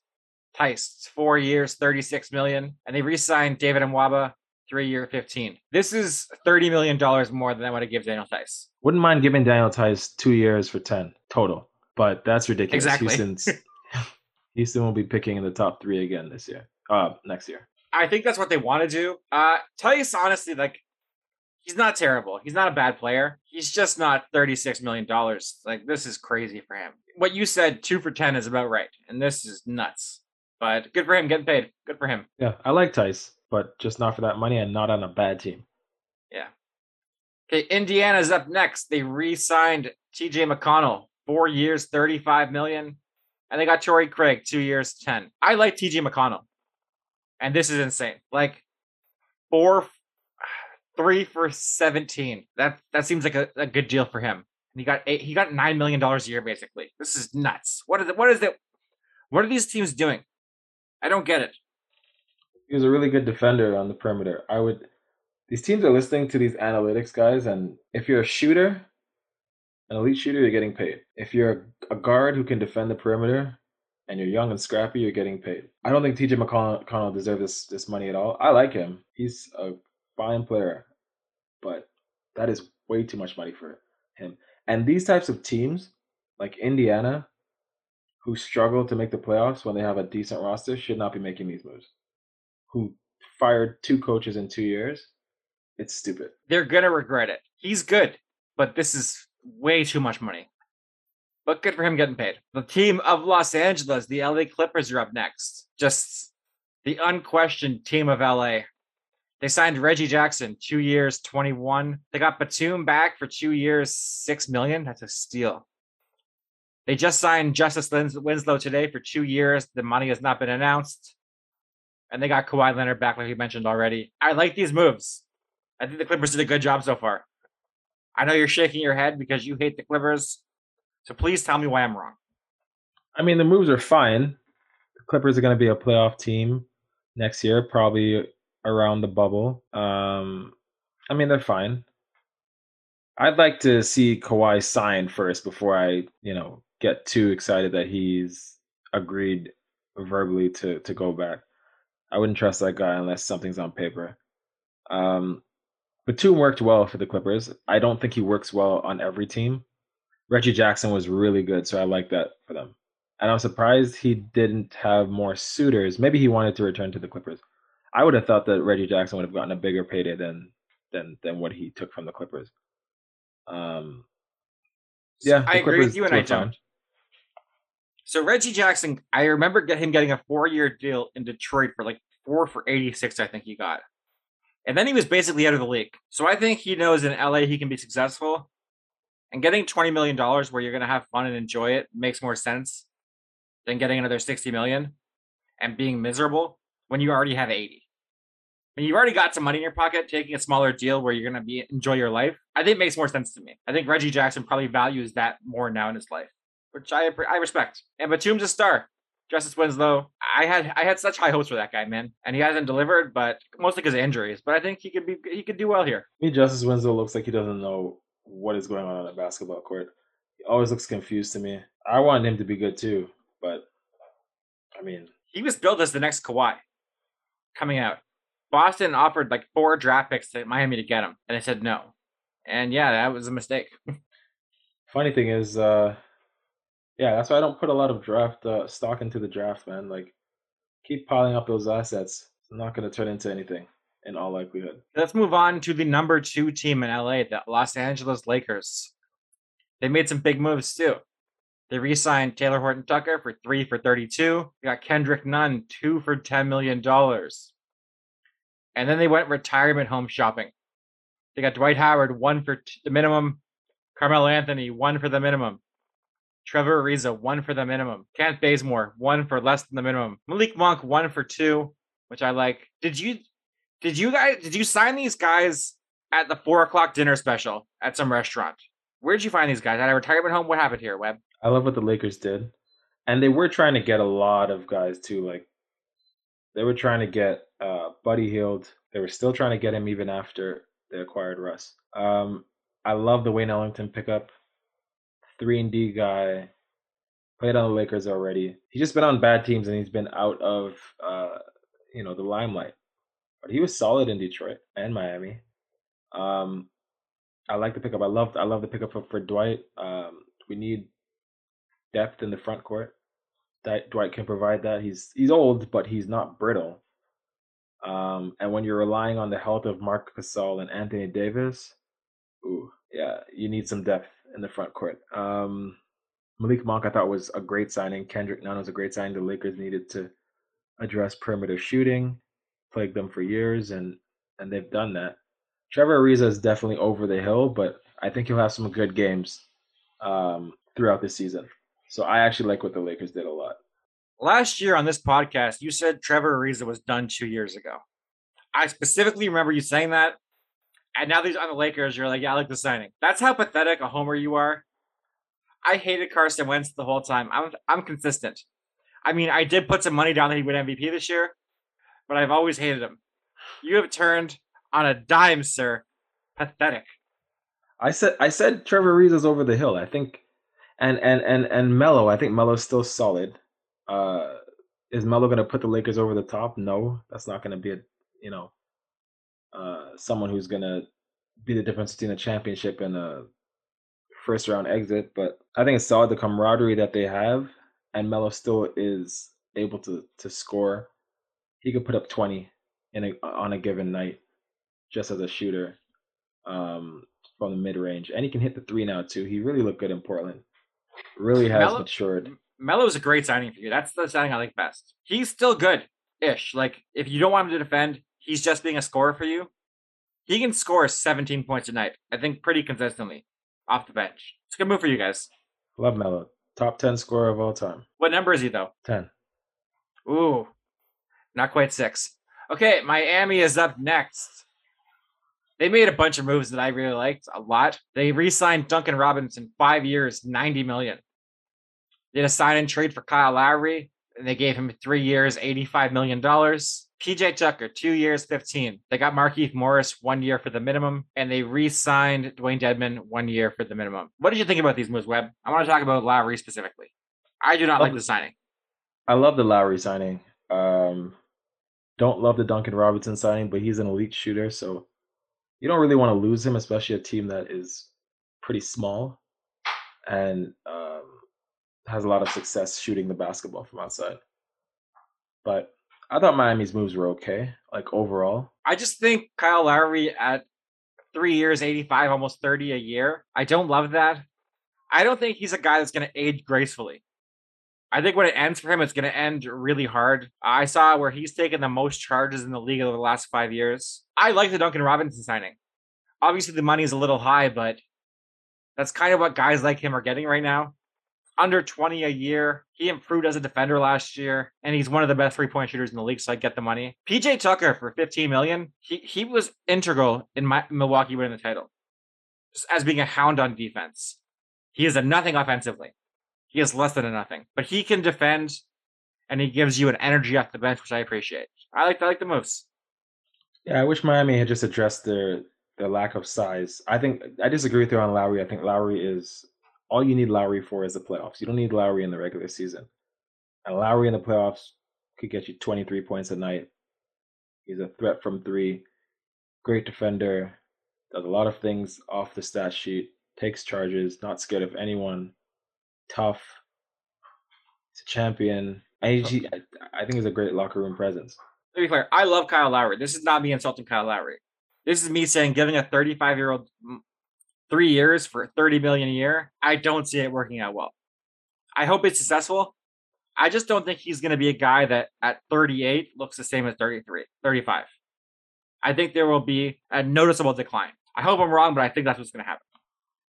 Theis, four years, thirty-six million, and they re-signed David Nwaba, three year, fifteen. This is thirty million dollars more than I want to give Daniel Theis. Wouldn't mind giving Daniel Theis two years for ten total, but that's ridiculous. Exactly. Houston's, Houston will be picking in the top three again this year. Uh, next year. I think that's what they want to do. Uh, Theis, honestly, like he's not terrible. He's not a bad player. He's just not thirty-six million dollars. Like this is crazy for him. What you said, two for ten, is about right, and this is nuts. But good for him getting paid. Good for him. Yeah, I like Theis, but just not for that money and not on a bad team. Yeah. Okay, Indiana's up next. They re-signed T.J. McConnell, four years, thirty-five million, and they got Torrey Craig, two years, ten. I like T.J. McConnell and this is insane. Like four, three for seventeen. That that seems like a, a good deal for him. And he got eight, he got nine million dollars a year basically. This is nuts. What is it? What is it? What are these teams doing? I don't get it. He was a really good defender on the perimeter. I would. These teams are listening to these analytics guys, and if you're a shooter, an elite shooter, you're getting paid. If you're a guard who can defend the perimeter, and you're young and scrappy, you're getting paid. I don't think TJ McConnell deserves this this money at all. I like him. He's a fine player, but that is way too much money for him. And these types of teams, like Indiana, who struggle to make the playoffs when they have a decent roster, should not be making these moves. Who fired two coaches in two years? It's stupid. They're gonna regret it. He's good, but this is way too much money. But good for him getting paid. The team of Los Angeles, the LA Clippers, are up next. Just the unquestioned team of LA. They signed Reggie Jackson, two years, 21. They got Batum back for two years, six million. That's a steal. They just signed Justice Winslow today for two years. The money has not been announced. And they got Kawhi Leonard back, like you mentioned already. I like these moves. I think the Clippers did a good job so far. I know you're shaking your head because you hate the Clippers. So please tell me why I'm wrong. I mean, the moves are fine. The Clippers are going to be a playoff team next year, probably around the bubble. Um, I mean, they're fine. I'd like to see Kawhi sign first before I, you know, get too excited that he's agreed verbally to to go back. I wouldn't trust that guy unless something's on paper. Um, Batum worked well for the Clippers. I don't think he works well on every team. Reggie Jackson was really good, so I like that for them. And I'm surprised he didn't have more suitors. Maybe he wanted to return to the Clippers. I would have thought that Reggie Jackson would have gotten a bigger payday than than than what he took from the Clippers. Um, yeah, I agree with you, and I don't. So Reggie Jackson, I remember him getting a four-year deal in Detroit for like four for eighty-six. I think he got, and then he was basically out of the league. So I think he knows in LA he can be successful. And getting $20 million where you're going to have fun and enjoy it makes more sense than getting another 60 million and being miserable when you already have 80. When you've already got some money in your pocket, taking a smaller deal where you're going to be enjoy your life, I think makes more sense to me. I think Reggie Jackson probably values that more now in his life, which I I respect. And Batum's a star. Justice Winslow, I had I had such high hopes for that guy, man, and he hasn't delivered, but mostly because of injuries. But I think he could be he could do well here. Me, Justice Winslow looks like he doesn't know what is going on on a basketball court. He always looks confused to me. I want him to be good too, but I mean, he was billed as the next Kawhi coming out. Boston offered like four draft picks to Miami to get him, and they said no. And yeah, that was a mistake. Funny thing is, uh, yeah, that's why I don't put a lot of draft uh, stock into the draft, man. Like, keep piling up those assets. It's not going to turn into anything in all likelihood. Let's move on to the number two team in LA, the Los Angeles Lakers. They made some big moves too. They re-signed Talen Horton-Tucker for three for thirty-two. They got Kendrick Nunn two for ten million dollars, and then they went retirement home shopping. They got Dwight Howard one for t- the minimum, Carmelo Anthony one for the minimum, Trevor Ariza one for the minimum, Kent Bazemore one for less than the minimum, Malik Monk one for two, which I like. Did you did you guys did you sign these guys at the four o'clock dinner special at some restaurant? Where'd you find these guys? At a retirement home? What happened here, Webb? I love what the Lakers did. And they were trying to get a lot of guys too. Like they were trying to get uh, Buddy Hield. They were still trying to get him even after they acquired Russ. Um, I love the Wayne Ellington pickup. Three and D guy. Played on the Lakers already. He's just been on bad teams and he's been out of uh, you know the limelight. But he was solid in Detroit and Miami. Um, I like the pickup. I love I love the pickup for, for Dwight. Um, we need depth in the front court. That Dwight can provide that. He's he's old, but he's not brittle. Um, and when you're relying on the health of Marc Gasol and Anthony Davis, ooh, yeah, you need some depth in the front court. Um, Malik Monk, I thought was a great signing. Kendrick Nunn was a great signing. The Lakers needed to address perimeter shooting, plagued them for years, and and they've done that. Trevor Ariza is definitely over the hill, but I think he'll have some good games um, throughout the season. So I actually like what the Lakers did a lot. Last year on this podcast, you said Trevor Ariza was done two years ago. I specifically remember you saying that. And now that he's on the Lakers, you're like, yeah, I like the signing. That's how pathetic a homer you are. I hated Carson Wentz the whole time. I'm I'm consistent. I mean, I did put some money down that he would MVP this year, but I've always hated him. You have turned on a dime, sir. Pathetic. I said I said Trevor Ariza's over the hill. I think and and and and Melo, I think Melo's still solid. Uh, is Melo going to put the Lakers over the top? No, that's not going to be a you know uh, someone who's going to be the difference between a championship and a first round exit. But I think it's solid the camaraderie that they have, and Melo still is able to to score. He could put up twenty in a, on a given night, just as a shooter um, from the mid range, and he can hit the three now too. He really looked good in Portland really has Melo, matured. Melo's a great signing for you. That's the signing I like best. He's still good ish. Like if you don't want him to defend, he's just being a scorer for you. He can score 17 points a night. I think pretty consistently off the bench. It's a good move for you guys. Love Melo. Top 10 scorer of all time. What number is he though? 10. Ooh. Not quite 6. Okay, Miami is up next. They made a bunch of moves that I really liked a lot. They re-signed Duncan Robinson, five years, ninety million. They did a sign and trade for Kyle Lowry, and they gave him three years, eighty-five million dollars. PJ Tucker, two years, 15. They got Markieff Morris one year for the minimum, and they re signed Dewayne Dedmon one year for the minimum. What did you think about these moves, Webb? I want to talk about Lowry specifically. I do not love, like the signing. I love the Lowry signing. Um, don't love the Duncan Robinson signing, but he's an elite shooter, so you don't really want to lose him, especially a team that is pretty small and um, has a lot of success shooting the basketball from outside. But I thought Miami's moves were okay, like overall. I just think Kyle Lowry at three years, 85, almost 30 a year. I don't love that. I don't think he's a guy that's going to age gracefully. I think when it ends for him, it's going to end really hard. I saw where he's taken the most charges in the league over the last five years. I like the Duncan Robinson signing. Obviously, the money is a little high, but that's kind of what guys like him are getting right now. Under 20 a year. He improved as a defender last year, and he's one of the best three point shooters in the league, so I get the money. PJ Tucker for 15 million. He he was integral in my, Milwaukee winning the title. Just as being a hound on defense. He is a nothing offensively. He is less than a nothing, but he can defend and he gives you an energy off the bench, which I appreciate. I like I like the moves. Yeah, I wish Miami had just addressed their their lack of size. I think I disagree with you on Lowry. I think Lowry is all you need Lowry for is the playoffs. You don't need Lowry in the regular season. And Lowry in the playoffs could get you 23 points a night. He's a threat from three. Great defender. Does a lot of things off the stat sheet. Takes charges. Not scared of anyone. Tough. He's a champion. I, I think he's a great locker room presence. To be clear, I love Kyle Lowry. This is not me insulting Kyle Lowry. This is me saying giving a 35 year old three years for 30 million a year. I don't see it working out well. I hope it's successful. I just don't think he's going to be a guy that at 38 looks the same as 33, 35. I think there will be a noticeable decline. I hope I'm wrong, but I think that's what's going to happen.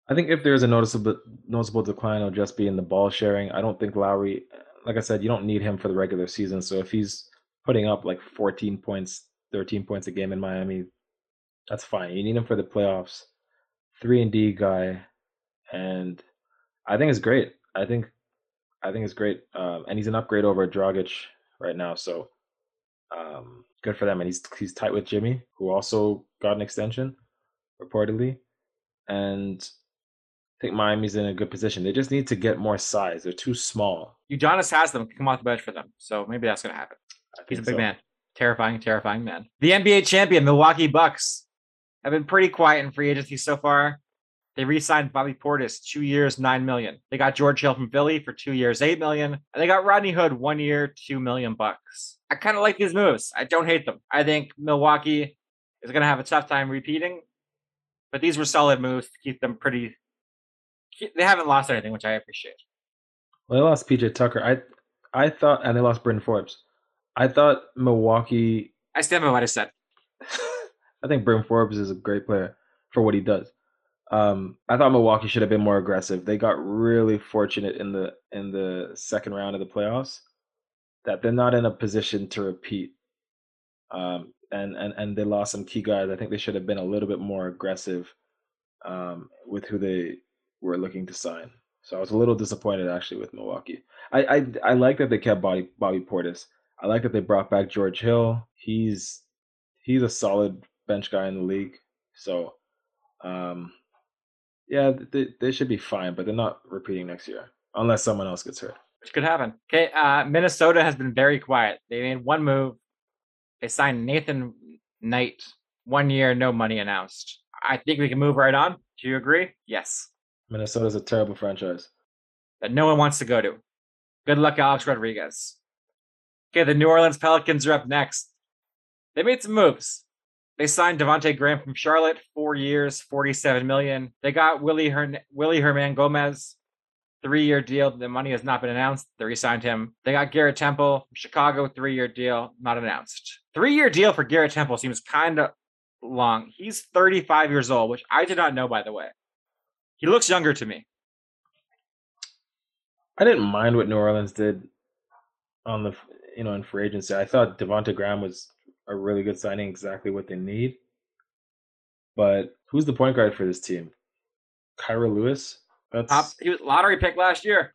I think if there's a noticeable noticeable decline, it'll just be in the ball sharing. I don't think Lowry, like I said, you don't need him for the regular season. So if he's putting up like 14 points, 13 points a game in Miami, that's fine. You need him for the playoffs. Three and D guy, and I think it's great. I think I think it's great, um, and he's an upgrade over Dragic right now. So um, good for them, and he's he's tight with Jimmy, who also got an extension reportedly, and I think Miami's in a good position. They just need to get more size. They're too small. Udonis Haslem come off the bench for them, so maybe that's going to happen. He's a big so. man, terrifying, terrifying man. The NBA champion Milwaukee Bucks have been pretty quiet in free agency so far. They re-signed Bobby Portis, two years, nine million. They got George Hill from Philly for two years, eight million, and they got Rodney Hood, one year, two million bucks. I kind of like these moves. I don't hate them. I think Milwaukee is going to have a tough time repeating, but these were solid moves to keep them pretty. They haven't lost anything, which I appreciate. Well, they lost PJ Tucker. I I thought, and they lost Bryn Forbes. I thought Milwaukee. I stand by what I said. I think Bryn Forbes is a great player for what he does. Um, I thought Milwaukee should have been more aggressive. They got really fortunate in the in the second round of the playoffs that they're not in a position to repeat. Um, and and and they lost some key guys. I think they should have been a little bit more aggressive um, with who they were looking to sign. So I was a little disappointed actually with Milwaukee. I I, I like that they kept Bobby Bobby Portis. I like that they brought back George Hill. He's he's a solid bench guy in the league. So um, yeah, they, they should be fine, but they're not repeating next year unless someone else gets hurt. Which could happen. Okay, uh, Minnesota has been very quiet. They made one move. They signed Nathan Knight. One year, no money announced. I think we can move right on. Do you agree? Yes. Minnesota's a terrible franchise that no one wants to go to. Good luck, Alex Rodriguez. Okay, the New Orleans Pelicans are up next. They made some moves. They signed Devonte Graham from Charlotte, four years, forty-seven million. They got Willy Hern- Willy Hernangomez, three-year deal. The money has not been announced. They re-signed him. They got Garrett Temple from Chicago, three-year deal, not announced. Three-year deal for Garrett Temple seems kind of long. He's 35 years old, which I did not know, by the way. He looks younger to me. I didn't mind what New Orleans did on the you know in free agency. I thought Devonte Graham was a really good signing, exactly what they need. But who's the point guard for this team? Kira Lewis. That's Top, he was lottery pick last year.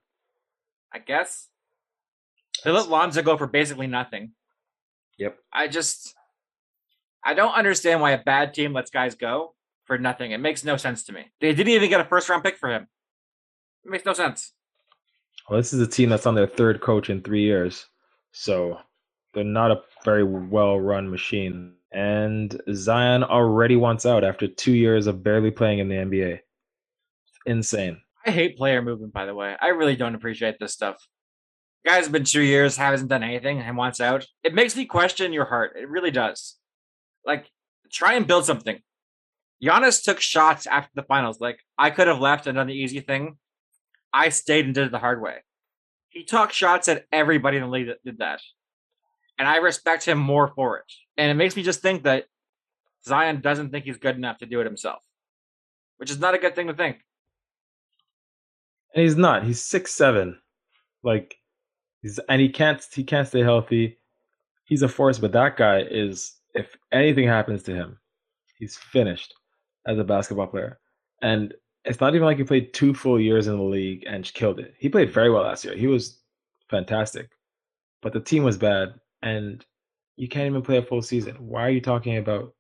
I guess. They let Lonzo go for basically nothing. Yep. I just I don't understand why a bad team lets guys go for nothing. It makes no sense to me. They didn't even get a first round pick for him. It makes no sense. Well, this is a team that's on their third coach in three years. So they're not a very well run machine. And Zion already wants out after two years of barely playing in the NBA. insane. I hate player movement, by the way. I really don't appreciate this stuff. Guy's been two years, hasn't done anything, and wants out. It makes me question your heart. It really does. Like, try and build something. Giannis took shots after the finals. Like, I could have left and done the easy thing. I stayed and did it the hard way. He took shots at everybody in the league that did that and I respect him more for it. And it makes me just think that Zion doesn't think he's good enough to do it himself, which is not a good thing to think. And he's not. He's six seven, like he's and he can't he can't stay healthy. He's a force, but that guy is. If anything happens to him, he's finished as a basketball player. And it's not even like he played two full years in the league and killed it. He played very well last year. He was fantastic. but the team was bad, and you can't even play a full season. Why are you talking about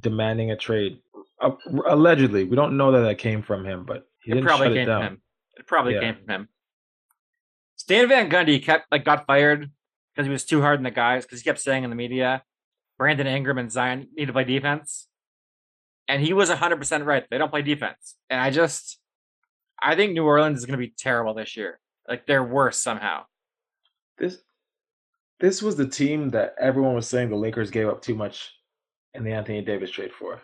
demanding a trade? Uh, allegedly, we don't know that that came from him, but he it didn't probably came it from him. It probably Yeah. came from him. Stan Van Gundy kept like got fired because he was too hard on the guys because he kept saying in the media, Brandon Ingram and Zion need to play defense, and he was hundred percent right. They don't play defense, and I just, I think New Orleans is going to be terrible this year. Like they're worse somehow. This this was the team that everyone was saying the Lakers gave up too much in the Anthony Davis trade for.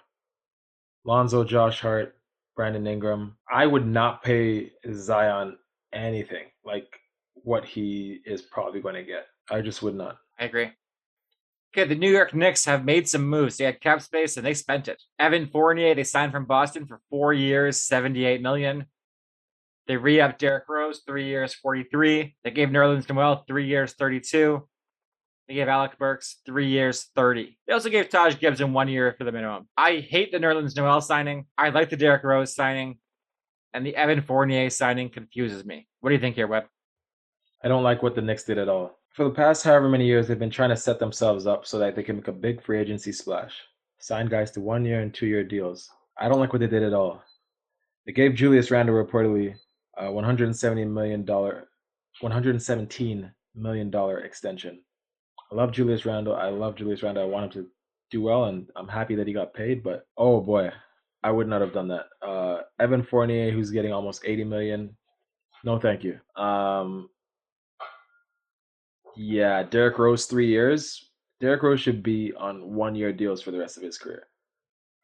Lonzo, Josh Hart, Brandon Ingram. I would not pay Zion anything like what he is probably going to get. I just would not. I agree. Okay, the New York Knicks have made some moves. They had cap space and they spent it. Evan Fournier, they signed from Boston for four years, 78 million. They re-upped Derrick Rose, three years, 43. They gave Nerlens Noel three years, 32. They gave Alec Burks three years, 30. They also gave Taj Gibson one year for the minimum. I hate the Nerlens Noel signing. I like the Derrick Rose signing. And the Evan Fournier signing confuses me. What do you think here, Webb? I don't like what the Knicks did at all. For the past however many years, they've been trying to set themselves up so that they can make a big free agency splash. Sign guys to one year and two year deals. I don't like what they did at all. They gave Julius Randle reportedly a $170 million, $117 million extension. I love Julius Randle. I love Julius Randle. I want him to do well, and I'm happy that he got paid. But oh boy, I would not have done that. Uh, Evan Fournier, who's getting almost 80 million, no, thank you. Um, yeah, Derrick Rose, three years. Derrick Rose should be on one year deals for the rest of his career.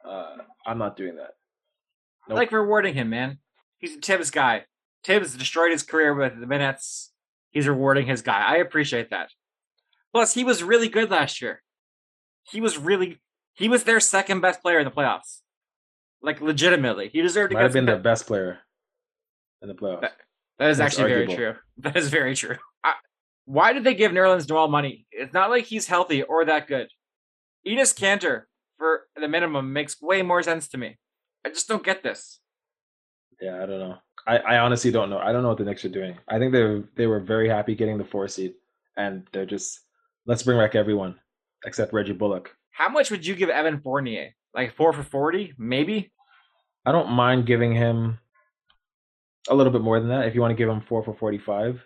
Uh, I'm not doing that. I like rewarding him, man. He's a Thibs guy. Thibs destroyed his career with the minutes. He's rewarding his guy. I appreciate that. Plus, he was really good last year. He was really he was their second best player in the playoffs. Like legitimately. He deserved to Might have been the best player in the playoffs. That- That is That's actually arguable. very true. That is very true. I, why did they give Nerlens Noel money? It's not like he's healthy or that good. Enes Kanter for the minimum makes way more sense to me. I just don't get this. Yeah, I don't know. I, I honestly don't know. I don't know what the Knicks are doing. I think they they were very happy getting the four seed, and they're just let's bring back everyone except Reggie Bullock. How much would you give Evan Fournier? Like four for forty, maybe. I don't mind giving him a little bit more than that if you want to give him four for forty five.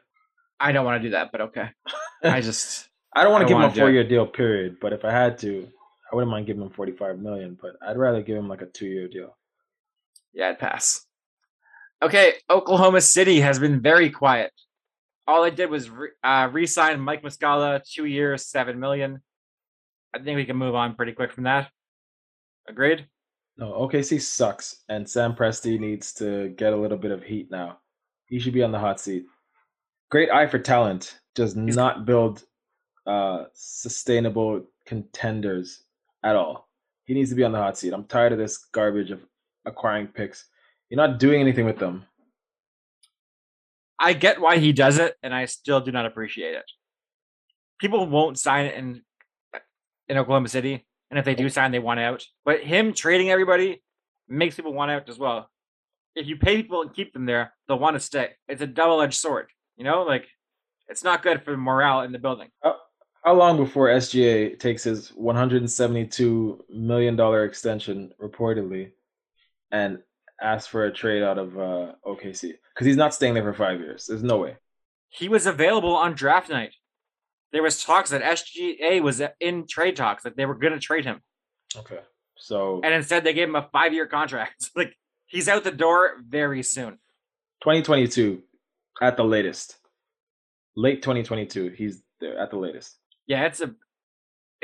I don't want to do that, but okay. I just I don't want to give him a four year deal, period. But if I had to, I wouldn't mind giving him forty five million. But I'd rather give him like a two year deal. yeah, I'd pass. Okay, Oklahoma City has been very quiet. All they did was re- uh, re-sign Mike Muscala, two years, seven million. I think we can move on pretty quick from that. Agreed. No, OKC sucks, and Sam Presti needs to get a little bit of heat now. He should be on the hot seat. Great eye for talent, does not build uh, sustainable contenders at all. He needs to be on the hot seat. I'm tired of this garbage of acquiring picks. You're not doing anything with them. I get why he does it, and I still do not appreciate it. People won't sign in in Oklahoma City, and if they do sign, they want out. But him trading everybody makes people want out as well. If you pay people and keep them there, they'll want to stay. It's a double edged sword, you know. Like it's not good for morale in the building. How long before SGA takes his 172 million dollar extension reportedly and asks for a trade out of uh, OKC? Because he's not staying there for five years. There's no way. He was available on draft night. There was talks that SGA was in trade talks, like they were going to trade him, Okay. So and instead they gave him a five year contract. like he's out the door very soon. 2022 at the latest. Late 2022. He's there at the latest. Yeah, it's a.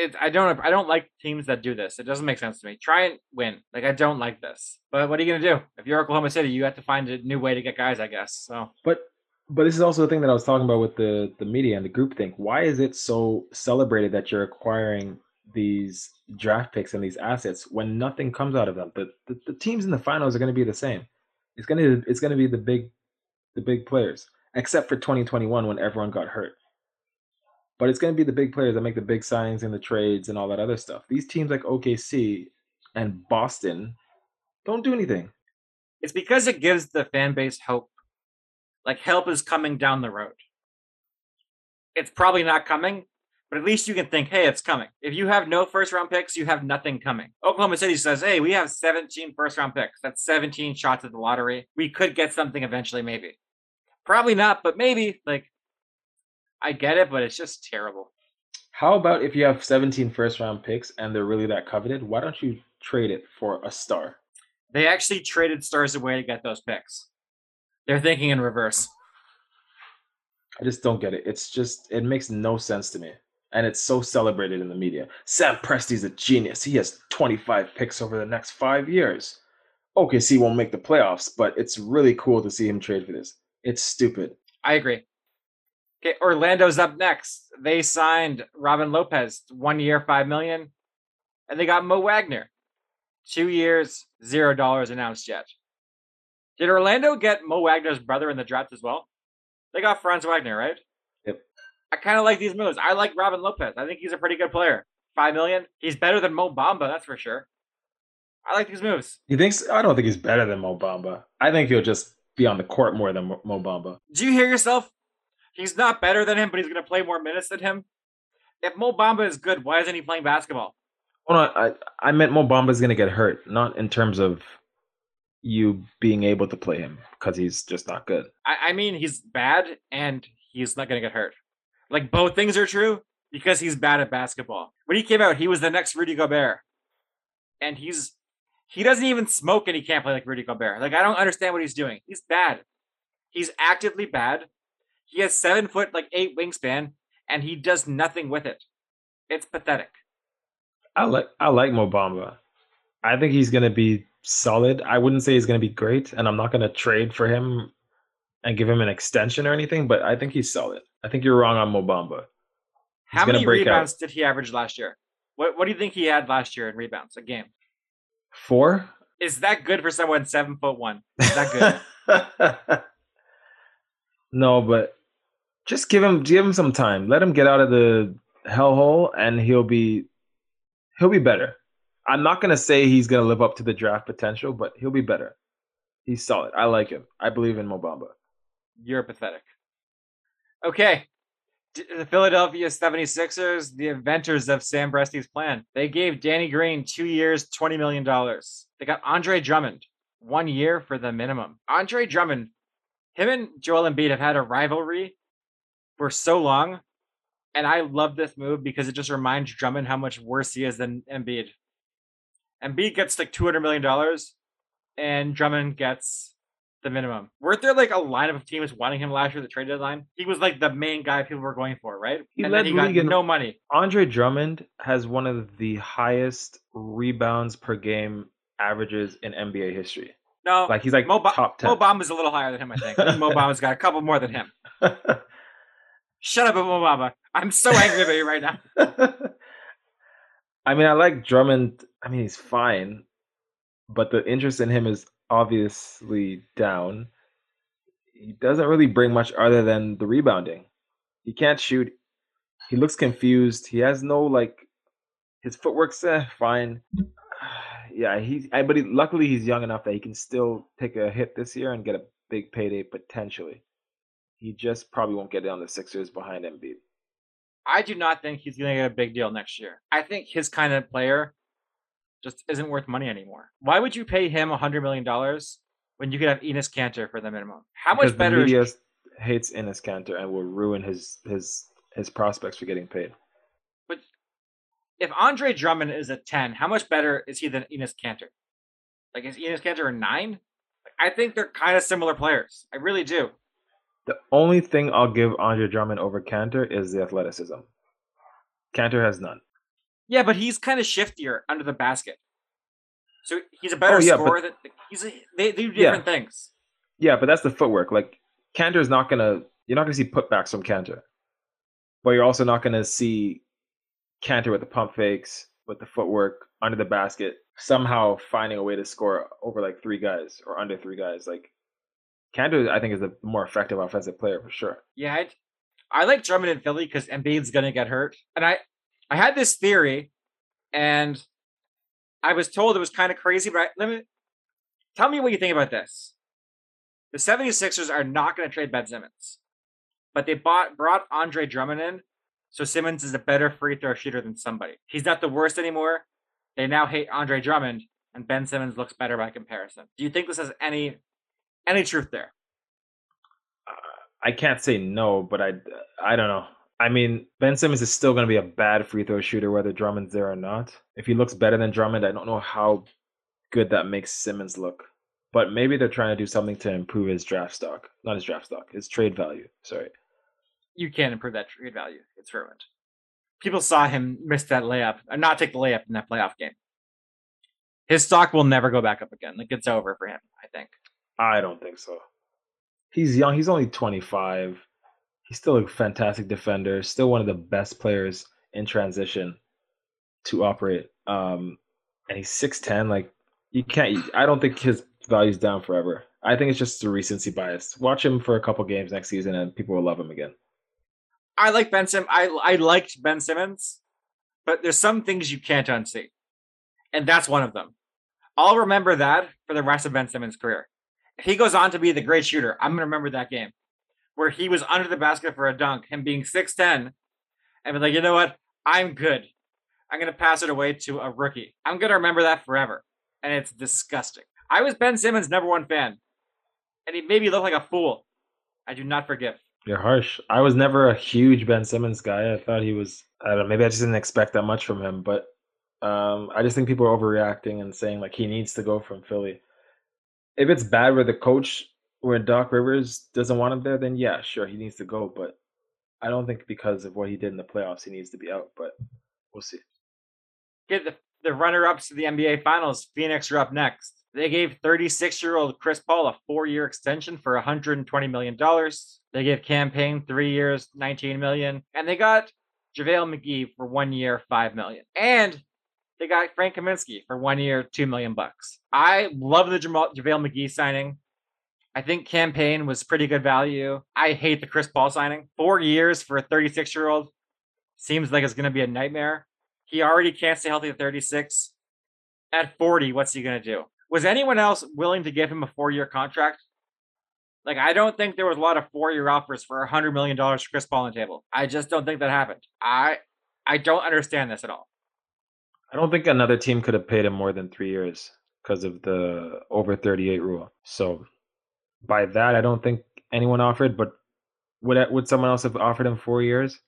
It, I don't. I don't like teams that do this. It doesn't make sense to me. Try and win. Like I don't like this. But what are you gonna do? If you're Oklahoma City, you have to find a new way to get guys. I guess. So But but this is also the thing that I was talking about with the the media and the group think. Why is it so celebrated that you're acquiring these draft picks and these assets when nothing comes out of them? The the, the teams in the finals are going to be the same. It's going to it's to be the big the big players, except for 2021 when everyone got hurt. But it's going to be the big players that make the big signings and the trades and all that other stuff. These teams like OKC and Boston don't do anything. it's because it gives the fan base hope. Like help is coming down the road. it's probably not coming, but at least you can think, hey, it's coming. If you have no first round picks, you have nothing coming. Oklahoma City says, hey, we have 17 first round picks. That's 17 shots at the lottery. We could get something eventually, maybe. Probably not, but maybe. Like, I get it, but it's just terrible. How about if you have 17 first round picks and they're really that coveted? Why don't you trade it for a star? They actually traded stars away to get those picks. They're thinking in reverse. I just don't get it. It's just, it makes no sense to me. And it's so celebrated in the media. Sam Presti's a genius. He has 25 picks over the next five years. OKC won't make the playoffs, but it's really cool to see him trade for this. It's stupid. I agree. Okay, Orlando's up next. They signed Robin Lopez, one year, five million, and they got Mo Wagner, two years, zero dollars announced yet. Did Orlando get Mo Wagner's brother in the draft as well? They got Franz Wagner, right? Yep. I kind of like these moves. I like Robin Lopez. I think he's a pretty good player. Five million. He's better than Mo Bamba, that's for sure. I like these moves. He thinks I don't think he's better than Mo Bamba. I think he'll just be on the court more than Mo Bamba. Do you hear yourself? He's not better than him, but he's going to play more minutes than him. If Mo Bamba is good, why isn't he playing basketball? Well, no, I I meant Mo Bamba is going to get hurt, not in terms of you being able to play him because he's just not good. I, I mean, he's bad and he's not going to get hurt. Like both things are true because he's bad at basketball. When he came out, he was the next Rudy Gobert, and he's he doesn't even smoke and he can't play like Rudy Gobert. Like I don't understand what he's doing. He's bad. He's actively bad. He has seven foot like eight wingspan, and he does nothing with it. It's pathetic. I like I like Mo Bamba. I think he's going to be solid. I wouldn't say he's going to be great, and I'm not going to trade for him and give him an extension or anything. But I think he's solid. I think you're wrong on Mo Bamba. How many rebounds out. did he average last year? What What do you think he had last year in rebounds a game? Four. Is that good for someone seven foot one? Is that good? no, but just give him give him some time. Let him get out of the hellhole, and he'll be he'll be better. I'm not gonna say he's gonna live up to the draft potential, but he'll be better. He's solid. I like him. I believe in Mo Bamba. You're pathetic. Okay. The Philadelphia 76ers, the inventors of Sam Presti's plan, they gave Danny Green two years, $20 million. They got Andre Drummond, one year for the minimum. Andre Drummond, him and Joel Embiid have had a rivalry for so long. And I love this move because it just reminds Drummond how much worse he is than Embiid. Embiid gets like $200 million and Drummond gets the minimum. Weren't there like a lineup of teams wanting him last year, the trade deadline? He was like the main guy people were going for, right? He and led then he got league in- no money. Andre Drummond has one of the highest rebounds per game averages in NBA history. No, Like he's like Mo, top ten. Mo Bamba's a little higher than him, I think. I think Mo Bamba's got a couple more than him. Shut up, Mo Bamba. I'm so angry about you right now. I mean, I like Drummond. I mean, he's fine, but the interest in him is obviously down. He doesn't really bring much other than the rebounding. He can't shoot. He looks confused. He has no like. His footwork's eh, fine. Yeah, he's. But he, luckily, he's young enough that he can still take a hit this year and get a big payday potentially. He just probably won't get it on the Sixers behind Embiid. I do not think he's going to get a big deal next year. I think his kind of player just isn't worth money anymore. Why would you pay him $100 million when you could have Enes Kanter for the minimum? How Because much better the media is hates Enes Kanter and will ruin his his his prospects for getting paid. But if Andre Drummond is a 10, how much better is he than Enes Kanter? Like, is Enes Kanter a 9? Like, I think they're kind of similar players. I really do. The only thing I'll give Andre Drummond over Kanter is the athleticism. Kanter has none. Yeah, but he's kind of shiftier under the basket. So he's a better Oh, yeah, scorer. Than, he's a, they, they do different things. Yeah, but that's the footwork. Like Kanter's not gonna you're not gonna see putbacks from Kanter. But you're also not gonna see Kanter with the pump fakes, with the footwork, under the basket, somehow finding a way to score over like three guys or under three guys. Like Kanter, I think, is a more effective offensive player for sure. Yeah, I, I like Drummond in Philly because Embiid's gonna get hurt, and I I had this theory, and I was told it was kind of crazy, but I, let me tell me what you think about this. The 76ers are not going to trade Ben Simmons. but they bought brought Andre Drummond in, so Simmons is a better free throw shooter than somebody. He's not the worst anymore. They now hate Andre Drummond, and Ben Simmons looks better by comparison. Do you think this has any any truth there? Uh, I can't say no, but I I don't know. I mean, Ben Simmons is still going to be a bad free throw shooter whether Drummond's there or not. If he looks better than Drummond, I don't know how good that makes Simmons look. But maybe they're trying to do something to improve his draft stock. Not his draft stock, his trade value. Sorry. You can't improve that trade value. It's ruined. People saw him miss that layup, or not take the layup in that playoff game. His stock will never go back up again. Like it's over for him, I think. I don't think so. He's young. He's only 25. He's still a fantastic defender. Still one of the best players in transition to operate. Um, and he's 6'10. Like you can't. I don't think his value's down forever. I think it's just a recency bias. Watch him for a couple games next season, and people will love him again. I like Ben Sim. I I liked Ben Simmons, but there's some things you can't unsee, and that's one of them. I'll remember that for the rest of Ben Simmons' career. He goes on to be the great shooter, I'm gonna remember that game where he was under the basket for a dunk, him being six ten, and be like, you know what, I'm good. I'm gonna pass it away to a rookie. I'm gonna remember that forever, and it's disgusting. I was Ben Simmons' number one fan, and he made me look like a fool. I do not forgive. You're harsh. I was never a huge Ben Simmons guy. I thought he was. I don't know. Maybe I just didn't expect that much from him. But um, I just think people are overreacting and saying like he needs to go from Philly. If it's bad where the coach, where Doc Rivers doesn't want him there, then yeah, sure he needs to go. But I don't think because of what he did in the playoffs, he needs to be out. But we'll see. Get the the runner ups to the NBA Finals. Phoenix are up next. They gave 36 year old Chris Paul a four year extension for $120 million. They gave Cam Payne three years, 19 million, and they got JaVale McGee for one year, five million. And they got Frank Kaminsky for one year, two million bucks. I love the Jamal, JaVale McGee signing. I think Cam Payne was pretty good value. I hate the Chris Paul signing. Four years for a 36 year old seems like it's going to be a nightmare. He already can't stay healthy at 36. At 40, what's he going to do? Was anyone else willing to give him a four year contract? Like, I don't think there was a lot of four year offers for a $100 million for Chris Paul on the table. I just don't think that happened. I I don't understand this at all. I don't think another team could have paid him more than three years because of the over 38 rule. So by that, I don't think anyone offered. But would would someone else have offered him four years?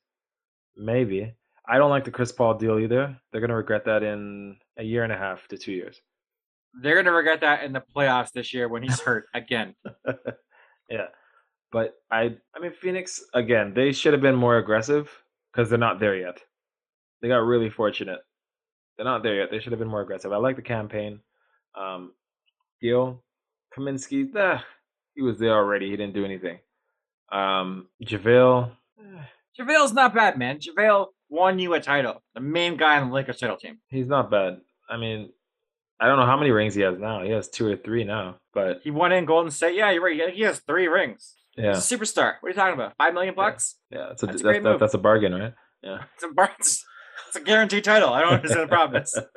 Maybe. I don't like the Chris Paul deal either. They're gonna regret that in a year and a half to two years. They're gonna regret that in the playoffs this year when he's hurt again. yeah, but I, I mean, Phoenix again. They should have been more aggressive because they're not there yet. They got really fortunate. They're not there yet. They should have been more aggressive. I like the Cam Payne. Um, deal. Kaminsky, ah, he was there already. He didn't do anything. Um, JaVale. JaVale's not bad, man. JaVale won you a title. The main guy on the Lakers title team. He's not bad. I mean, I don't know how many rings he has now. He has two or three now, but he won in Golden State. Yeah, you're right. He has three rings. Yeah, He's a superstar. What are you talking about? Five million bucks? Yeah, yeah that's a that's, a, that, that's a bargain, right? Yeah, it's a bargain. It's a guaranteed title. I don't understand the problem.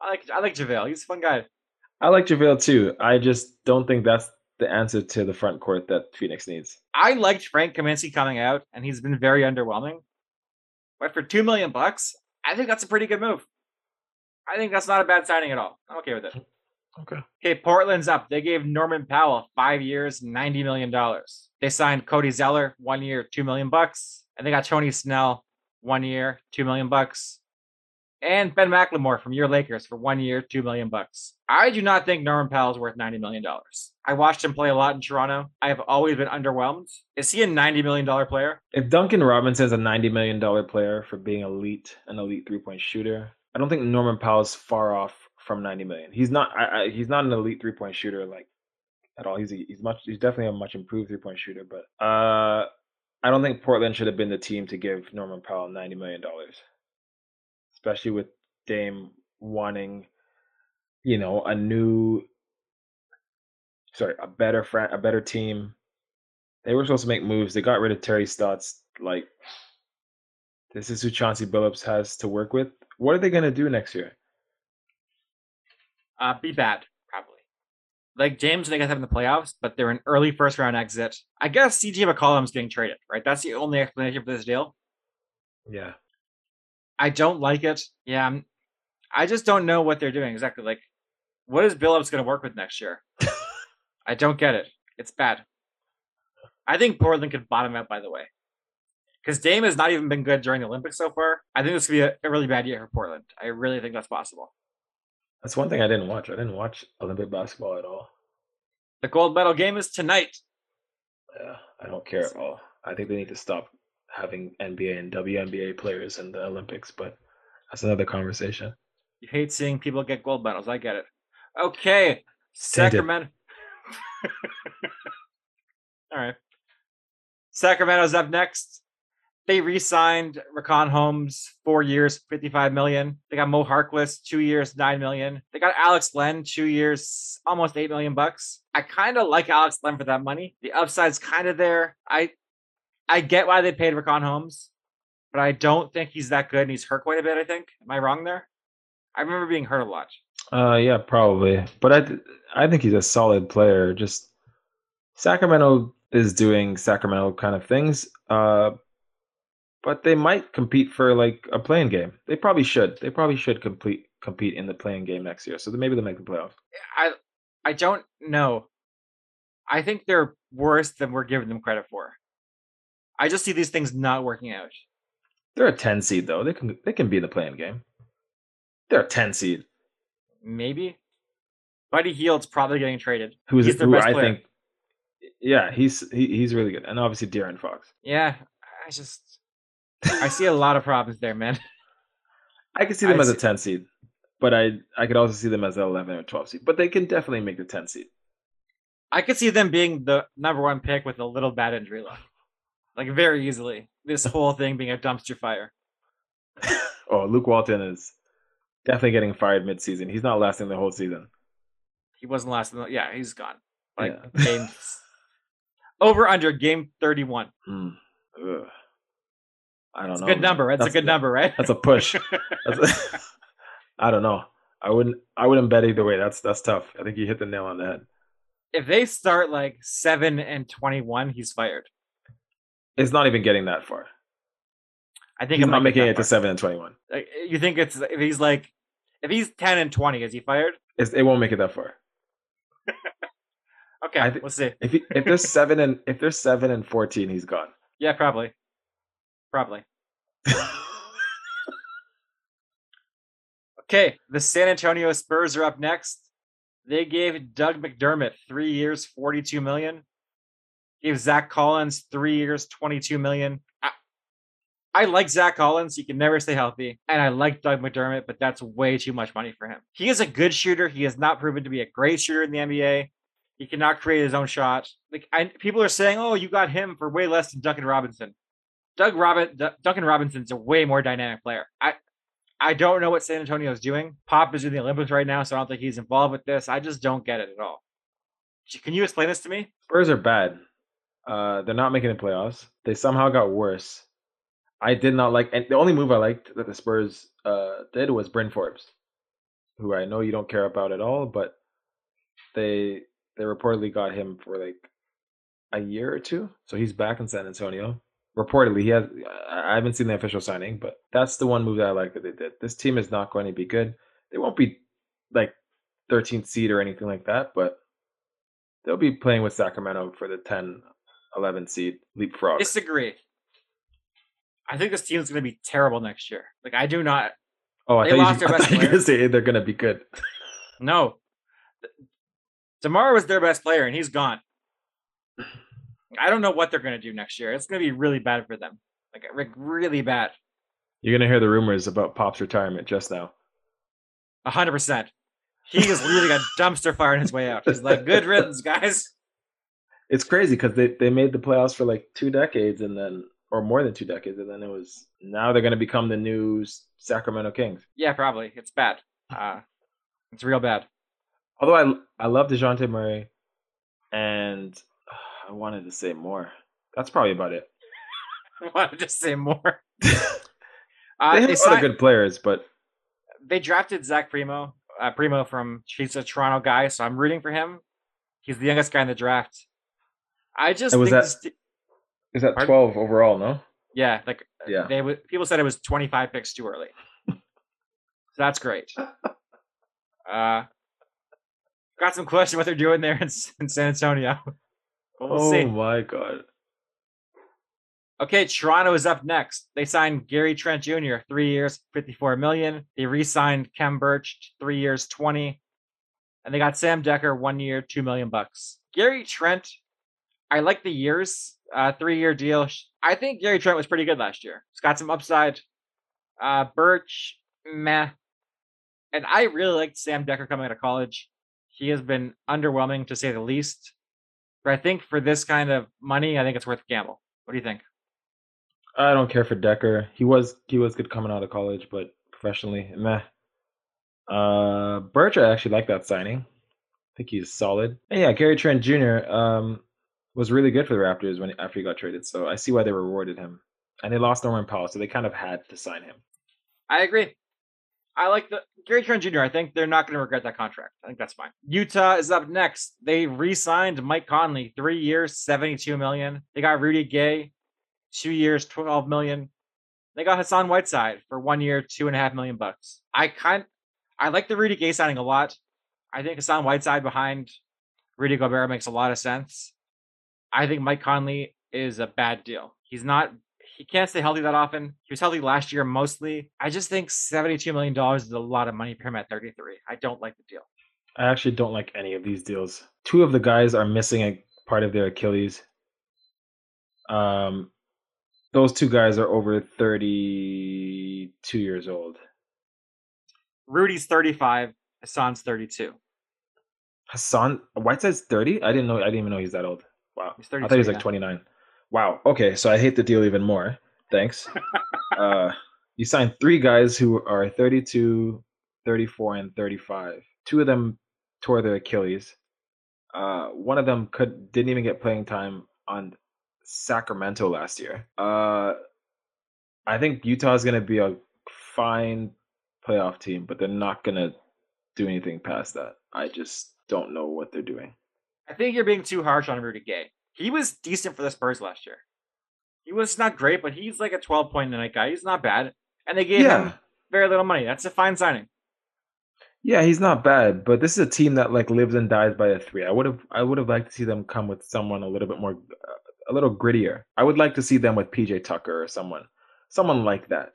I like I like JaVale. He's a fun guy. I like JaVale too. I just don't think that's the answer to the front court that Phoenix needs. I liked Frank Kaminsky coming out, and he's been very underwhelming. But for two million bucks, I think that's a pretty good move. I think that's not a bad signing at all. I'm okay with it. Okay. Okay, Portland's up. They gave Norman Powell five years, ninety million dollars. They signed Cody Zeller one year, two million bucks, and they got Tony Snell one year, two million bucks, and Ben McLemore from your Lakers for one year, two million bucks. I do not think Norman Powell is worth ninety million dollars. I watched him play a lot in Toronto. I have always been underwhelmed. Is he a ninety million dollar player? If Duncan Robinson's a ninety million dollar player for being elite, an elite three point shooter, I don't think Norman Powell's far off from 90 million. He's not. I, I, he's not an elite three point shooter like at all. He's a, he's much. He's definitely a much improved three point shooter. But uh, I don't think Portland should have been the team to give Norman Powell 90 million dollars, especially with Dame wanting, you know, a new. Sorry, a better friend, a better team. They were supposed to make moves. They got rid of Terry Stotts. Like, this is who Chauncey Billups has to work with what are they going to do next year? Uh, be bad. Like James and I guess have in the playoffs, but they're an early first round exit. I guess CJ McCollum's getting traded, right? That's the only explanation for this deal. Yeah. I don't like it. Yeah, I'm, I just don't know what they're doing exactly. Like, what is Billups going to work with next year? I don't get it. It's bad. I think Portland could bottom out. By the way, because Dame has not even been good during the Olympics so far. I think this could be a, a really bad year for Portland. I really think that's possible. That's one thing I didn't watch. I didn't watch Olympic basketball at all. The gold medal game is tonight. Yeah, I don't care at all. I think they need to stop having NBA and WNBA players in the Olympics, but that's another conversation. You hate seeing people get gold medals. I get it. Okay, Sacramento. all right. Sacramento's up next. They re-signed Richaun Holmes four years, fifty-five million. They got Mo Harkless two years, nine million. They got Alex Len two years, almost eight million bucks. I kind of like Alex Len for that money. The upside's kind of there. I I get why they paid Richaun Holmes, but I don't think he's that good, and he's hurt quite a bit. I think. Am I wrong there? I remember being hurt a lot. Uh, yeah, probably. But I, th- I think he's a solid player. Just Sacramento is doing Sacramento kind of things. Uh, but they might compete for like a play-in game. They probably should. They probably should complete compete in the play-in game next year. So maybe they'll make the playoffs. I I don't know. I think they're worse than we're giving them credit for. I just see these things not working out. They're a ten seed though. They can they can be in the play-in game. They're a ten seed. Maybe. Buddy Hield's probably getting traded. Who's He's their who best I player. think Yeah, he's he, he's really good. And obviously De'Aaron Fox. Yeah, I just I see a lot of problems there, man. I could see them I as a 10 seed, but I I could also see them as an 11 or 12 seed. But they can definitely make the 10 seed. I could see them being the number one pick with a little bad injury luck. Like very easily. This whole thing being a dumpster fire. Oh, Luke Walton is definitely getting fired mid-season. He's not lasting the whole season. He wasn't lasting. the yeah, he's gone. Like Yeah. games over under game 31. Hmm. Ugh. I don't It's a know. good number. That's, a good number, right? That's a push. That's a- I don't know. I wouldn't. I wouldn't bet either way. That's that's tough. I think you hit the nail on the head. if they start like 7 and 21, he's fired. It's not even getting that far. I think He's not making it to seven and twenty-one. Like, you think it's if he's like if he's 10 and 20, is he fired? It's, it won't make it that far. Okay, I thi- we'll see. If he, if there's seven and if there's seven and fourteen, he's gone. Yeah, probably. Probably. Okay, the San Antonio Spurs are up next. They gave Doug McDermott three years, forty-two million. Gave Zach Collins three years, twenty-two million. I, like Zach Collins. He can never stay healthy, and I like Doug McDermott, but that's way too much money for him. He is a good shooter. He has not proven to be a great shooter in the NBA. He cannot create his own shot. Like people are saying, "Oh, you got him for way less than Duncan Robinson." Doug Robin, D- Duncan Robinson's a way more dynamic player. I, I don't know what San Antonio is doing. Pop is in the Olympics right now, so I don't think he's involved with this. I just don't get it at all. Can you explain this to me? Spurs are bad. Uh, they're not making the playoffs. They somehow got worse. I did not like, and the only move I liked that the Spurs uh, did was Bryn Forbes, who I know you don't care about at all, but they they reportedly got him for like a year or two, so he's back in San Antonio. Reportedly, he has. I haven't seen the official signing, but that's the one move that I like that they did. This team is not going to be good. They won't be like 13th seed or anything like that, but they'll be playing with Sacramento for the 10, 11 seed leapfrog. Disagree. I think this team is going to be terrible next year. Like I do not. oh, I they thought, you, I thought you were going to say they're going to be good. No. Demar was their best player, and he's gone. I don't know what they're going to do next year. It's going to be really bad for them. Like, like really bad. You're going to hear the rumors about Pop's retirement just now. A hundred percent. He is literally a dumpster fire on his way out. He's like, good riddance, guys. It's crazy because they, they made the playoffs for like two decades and then, or more than two decades, and then it was, now they're going to become the new Sacramento Kings. Yeah, probably. It's bad. Uh, it's real bad. Although I, I love Dejounte Murray and I wanted to say more. That's probably about it. I wanted to say more. they Uh, have they, other signed- good players, but they drafted Zach Primo. Uh, Primo from he's a Toronto guy, so I'm rooting for him. He's the youngest guy in the draft. I just And was think that- this- Is that Pardon? twelve overall? No. yeah, like Yeah. they people said it was 25 picks too early. so that's great. Uh got some question what they're doing there in, in San Antonio. We'll oh see. my god. Okay, Toronto is up next. They signed Gary Trent Jr. three years, fifty-four million. They re-signed Khem Birch three years, twenty, and they got Sam Dekker one year, two million bucks. Gary Trent, I like the years, uh, three-year deal. I think Gary Trent was pretty good last year. He's got some upside. Uh, Birch, meh, and I really liked Sam Dekker coming out of college. He has been underwhelming to say the least. But I think for this kind of money, I think it's worth a gamble. What do you think? I don't care for Dekker. He was he was good coming out of college, but professionally, meh. Uh, Birch, I actually like that signing. I think he's solid. And yeah, Gary Trent Jr. um was really good for the Raptors when after he got traded. So I see why they rewarded him. And they lost Norman Powell, so they kind of had to sign him. I agree. I like the Gary Trent Jr. I think they're not going to regret that contract. I think that's fine. Utah is up next. They re-signed Mike Conley, three years, seventy-two million. They got Rudy Gay, two years, twelve million. They got Hassan Whiteside for one year, two and a half million bucks. I kind, I like the Rudy Gay signing a lot. I think Hassan Whiteside behind Rudy Gobert makes a lot of sense. I think Mike Conley is a bad deal. He's not he can't stay healthy that often. He was healthy last year mostly. I just think $72 million is a lot of money for him at 33. I don't like the deal. I actually don't like any of these deals. Two of the guys are missing a part of their Achilles. Um, those two guys are over 32 years old. Rudy's 35, Hassan's 32. Hassan Whiteside's 30? I didn't know I didn't even know he's that old. Wow. He's I thought he was like 29. Wow. Okay, so I hate the deal even more. Thanks. uh, you signed three guys who are 32, 34, and 35. Two of them tore their Achilles. Uh, one of them could didn't even get playing time on Sacramento last year. Uh, I think Utah is going to be a fine playoff team, but they're not going to do anything past that. I just don't know what they're doing. I think you're being too harsh on Rudy Gay. He was decent for the Spurs last year. He was not great, but he's like a 12 point a night guy. He's not bad. And they gave Yeah. him very little money. That's a fine signing. Yeah, he's not bad, but this is a team that like lives and dies by a three. I would have, I would have liked to see them come with someone a little bit more, uh, a little grittier. I would like to see them with PJ Tucker or someone, someone like that,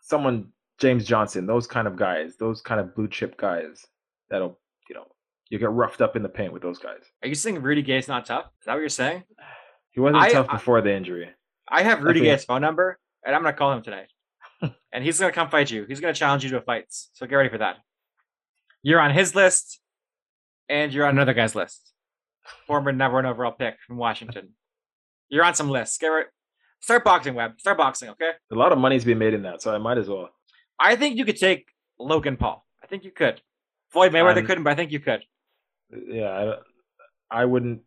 someone James Johnson, those kind of guys, those kind of blue chip guys that'll, you know, you get roughed up in the paint with those guys. Are you saying Rudy Gay's not tough? Is that what you're saying? He wasn't I- tough I- before the injury. I have Rudy Gay's phone number, and I'm going to call him tonight. and he's going to come fight you. He's going to challenge you to a fight. So get ready for that. You're on his list, and you're on another guy's list. Former number one overall pick from Washington. You're on some lists. Get ready. Start boxing, Webb. Start boxing, okay? A lot of money's being made in that, so I might as well. I think you could take Logan Paul. I think you could. Floyd Mayweather I'm- couldn't, but I think you could. Yeah, I, I wouldn't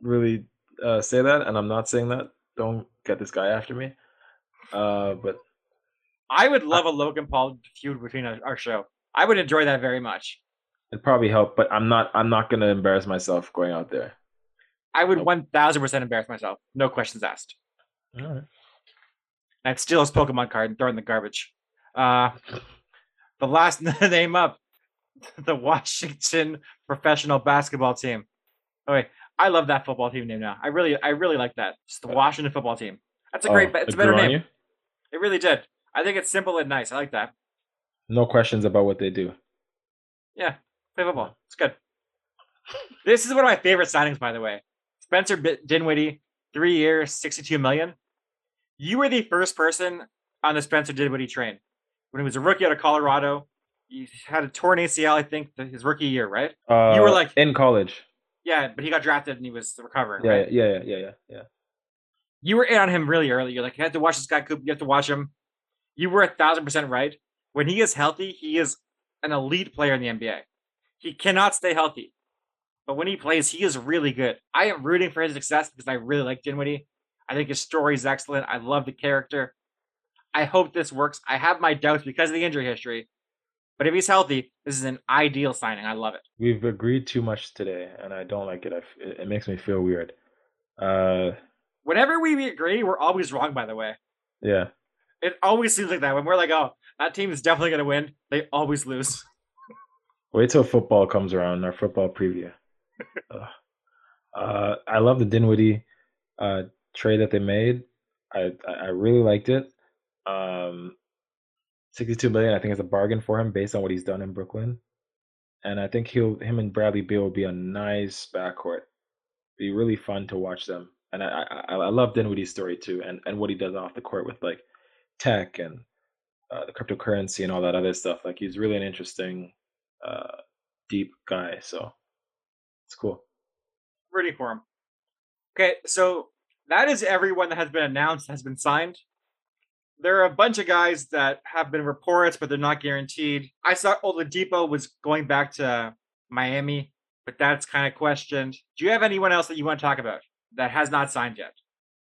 really uh, say that, and I'm not saying that. Don't get this guy after me. Uh, but I would love a Logan Paul feud between our, our show. I would enjoy that very much. It'd probably help, but I'm not. I'm not gonna embarrass myself going out there. I would Nope. one thousand percent embarrass myself. No questions asked. All right. I'd steal his Pokemon card and throw it in the garbage. Uh, the last name up, the Washington professional basketball team. Oh wait, I love that football team name now. I really, I really like that. It's the uh, Washington football team. That's a oh, great. Oh, it's a better name. you? It really did. I think it's simple and nice. I like that. No questions about what they do. Yeah, play football. It's good. This is one of my favorite signings, by the way. Spencer Dinwiddie, three years, sixty-two million. You were the first person on the Spencer Dinwiddie train when he was a rookie out of Colorado. He had a torn ACL, I think, th- his rookie year, right? Uh, You were like- in college. Yeah, but he got drafted and he was recovering. Yeah, right? yeah, yeah, yeah, yeah, yeah. You were in on him really early. You're like, you have to watch this guy, Coop. You have to watch him. You were a thousand percent right. When he is healthy, he is an elite player in the NBA. He cannot stay healthy. But when he plays, he is really good. I am rooting for his success because I really like Dinwiddie. I think his story is excellent. I love the character. I hope this works. I have my doubts because of the injury history, But if he's healthy, this is an ideal signing. I love it. We've agreed too much today, and I don't like it. I f- it makes me feel weird. Uh, Whenever we agree, we're always wrong. By the way, yeah. it always seems like that. When we're like, "Oh, that team is definitely going to win," they always lose. Wait till football comes around. Our football preview. Uh, I love the Dinwiddie uh, trade that they made. I I I really liked it. Um, sixty-two million. I think is a bargain for him based on what he's done in Brooklyn, and I think he'll him and Bradley Beal will be a nice backcourt. Be really fun to watch them, and I I, I love Dinwiddie's story too, and and what he does off the court with like tech and uh, the cryptocurrency and all that other stuff. Like he's really an interesting, uh, deep guy. So it's cool. Rooting for him. Okay, so that is everyone that has been announced has been signed. There are a bunch of guys that have been reports, but they're not guaranteed. I saw Oladipo was going back to Miami, but that's kind of questioned. Do you have anyone else that you want to talk about that has not signed yet?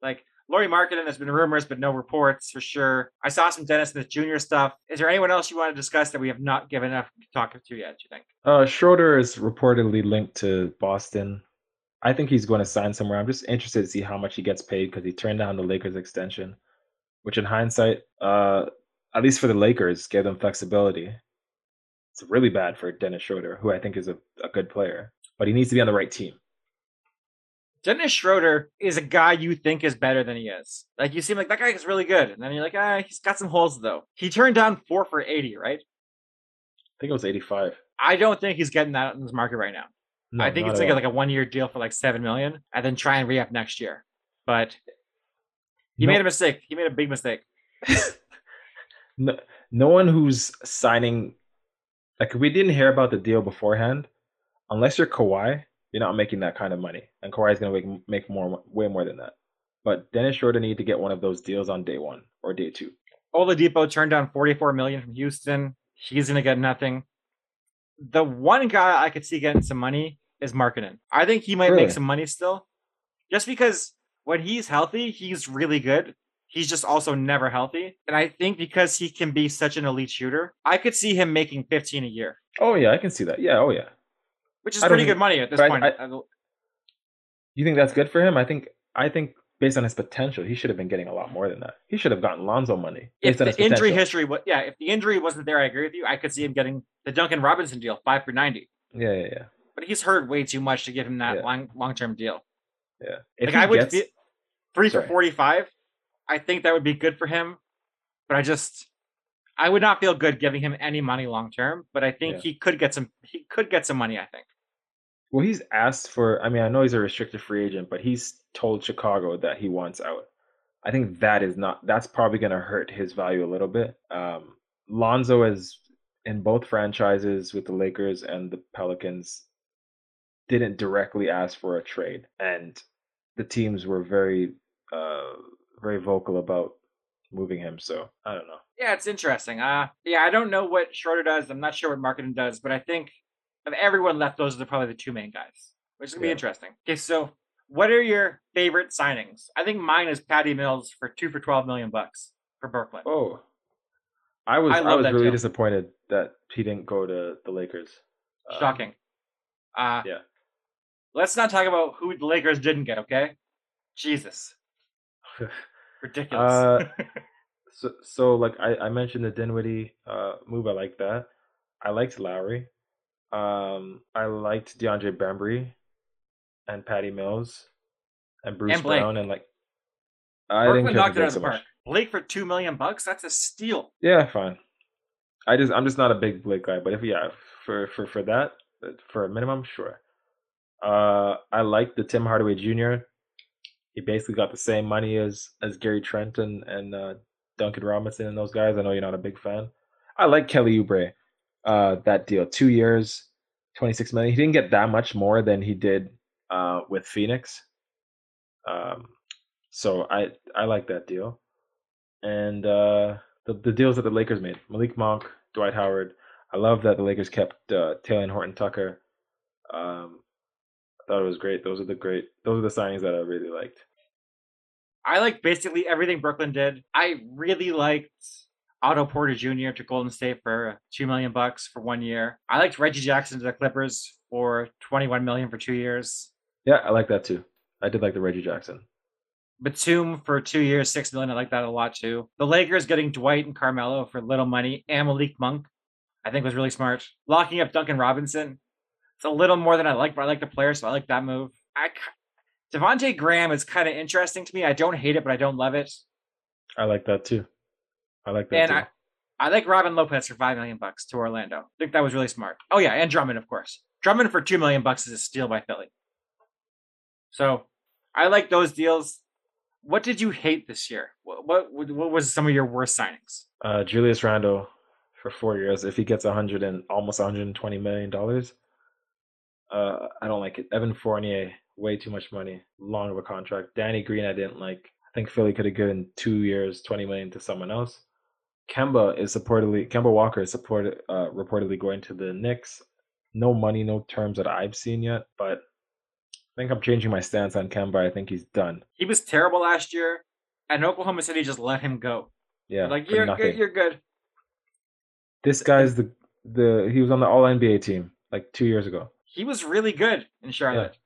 Like Lauri Markkanen has been rumors, but no reports for sure. I saw some Dennis Smith Jr. stuff. Is there anyone else you want to discuss that we have not given enough to talk to yet? Do you think? Uh, Schroeder is reportedly linked to Boston. I think he's going to sign somewhere. I'm just interested to see how much he gets paid because he turned down the Lakers extension, which in hindsight, uh, at least for the Lakers, gave them flexibility. It's really bad for Dennis Schroeder, who I think is a, a good player, but he needs to be on the right team. Dennis Schroeder is a guy you think is better than he is. Like you seem like that guy is really good, and then you're like, ah, he's got some holes though. He turned down four for eighty, right? I think it was 85. I don't think he's getting that in this market right now. No, I think it's like a, like a one year deal for like seven million, and then try and re up next year. But he No- made a mistake. He made a big mistake. no, no one who's signing like we didn't hear about the deal beforehand. Unless you're Kawhi, you're not making that kind of money, and Kawhi is going to make make more, way more than that. But Dennis Schroeder need to get one of those deals on day one or day two. Oladipo turned down forty four million from Houston. He's gonna get nothing. The one guy I could see getting some money is Markkanen. I think he might Really? make some money still, just because when he's healthy, he's really good. He's just also never healthy, and I think because he can be such an elite shooter, I could see him making fifteen a year, Oh yeah, I can see that. Yeah, oh yeah. which is pretty think- good money at this but I- point. I- You think that's good for him? I think I think based on his potential, he should have been getting a lot more than that. He should have gotten Lonzo money if the injury history was yeah, if the injury wasn't there, I agree with you. I could see him getting the Duncan Robinson deal, five for ninety. Yeah, yeah, yeah, But he's hurt way too much to give him that Yeah. long long term deal. yeah. If like I would gets, feel three for forty five. I think that would be good for him, but I just I would not feel good giving him any money long term. But I think Yeah. he could get some. He could get some money. I think. Well, he's asked for. I mean, I know he's a restricted free agent, but he's told Chicago that he wants out. I think that is not. That's probably going to hurt his value a little bit. Um, Lonzo is in both franchises with the Lakers and the Pelicans. Didn't directly ask for a trade, and the teams were very, uh, very vocal about moving him. So I don't know. Yeah, it's interesting. Uh yeah, I don't know what Schroeder does. I'm not sure what Markkanen does, but I think of everyone left, those are probably the two main guys, which is gonna be interesting. Okay, so what are your favorite signings? I think mine is Patty Mills for two for twelve million bucks for Brooklyn. Oh, I was I I, was really deal. disappointed that he didn't go to the Lakers. Uh, Shocking. Uh yeah. Let's not talk about who the Lakers didn't get, okay? Jesus. Ridiculous. Uh, So, so like I, I mentioned the Dinwiddie uh, move, I like that. I liked Lowry. Um, I liked DeAndre Bembry and Patty Mills and Bruce And Brown and like I Brooklyn didn't knocked it Blake out of so the much. park. Blake for two million bucks? That's a steal. Yeah, fine. I just I'm just not a big Blake guy, but if yeah, for for for that uh, for a minimum, sure. Uh, I like the Tim Hardaway Jr. He basically got the same money as as Gary Trent and and uh, Duncan Robinson and those guys. I know you're not a big fan. I like Kelly Oubre. Uh, that deal, two years, twenty six million. He didn't get that much more than he did uh with Phoenix. Um, so I I like that deal, and uh the the deals that the Lakers made. Malik Monk, Dwight Howard. I love that the Lakers kept uh, Talen Horton-Tucker. Um, thought it was great. Those are the great. Those are the signings that I really liked. I like basically everything Brooklyn did. I really liked Otto Porter Jr. to Golden State for two million bucks for one year. I liked Reggie Jackson to the Clippers for twenty-one million for two years. Yeah, I like that too. I did like the Reggie Jackson. Batum for two years, six million. I like that a lot too. The Lakers getting Dwight and Carmelo for little money, and Malik Monk, I think was really smart. Locking up Duncan Robinson. It's a little more than I like, but I like the player, so I like that move. I Devonte Graham is kind of interesting to me. I don't hate it, but I don't love it. I like that too. I like that and too. I, I like Robin Lopez for five million bucks to Orlando. I think that was really smart. Oh yeah, and Drummond, of course. Drummond for two million bucks is a steal by Philly. So I like those deals. What did you hate this year? What what, what was some of your worst signings? Uh, Julius Randle for four years. If he gets a hundred and almost 120 million dollars, uh, I don't like it. Evan Fournier, way too much money, long of a contract. Danny Green, I didn't like. I think Philly could have given two years, 20 million to someone else. Kemba is supportedly Kemba Walker is supported uh, reportedly going to the Knicks. No money, no terms that I've seen yet, but I think I'm changing my stance on Kemba. I think he's done. He was terrible last year, and Oklahoma City just let him go. Yeah, like you're good, you're good. This guy's the the he was on the All NBA team like two years ago. He was really good in Charlotte,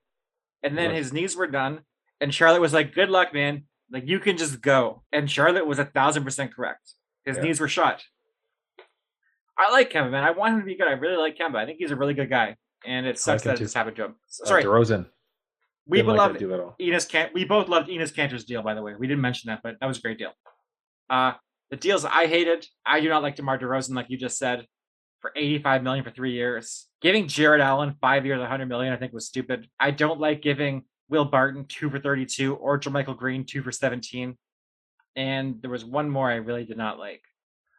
yeah. and then his knees were done, and Charlotte was like, "Good luck, man. Like you can just go." And Charlotte was a thousand percent correct. His yeah. knees were shot. I like Kemba, man. I want him to be good. I really like Kemba. I think he's a really good guy, and it sucks that just happened to him. Uh, Sorry, uh, DeRozan. We like loved Enes Can- We both loved Enes Kanter's deal, by the way. We didn't mention that, but that was a great deal. Uh, the deals I hated, I do not like DeMar DeRozan, like you just said, for 85 million for three years. Giving Jarrett Allen five years, 100 million, I think was stupid. I don't like giving Will Barton two for 32 or JaMychal Green two for 17. And there was one more I really did not like.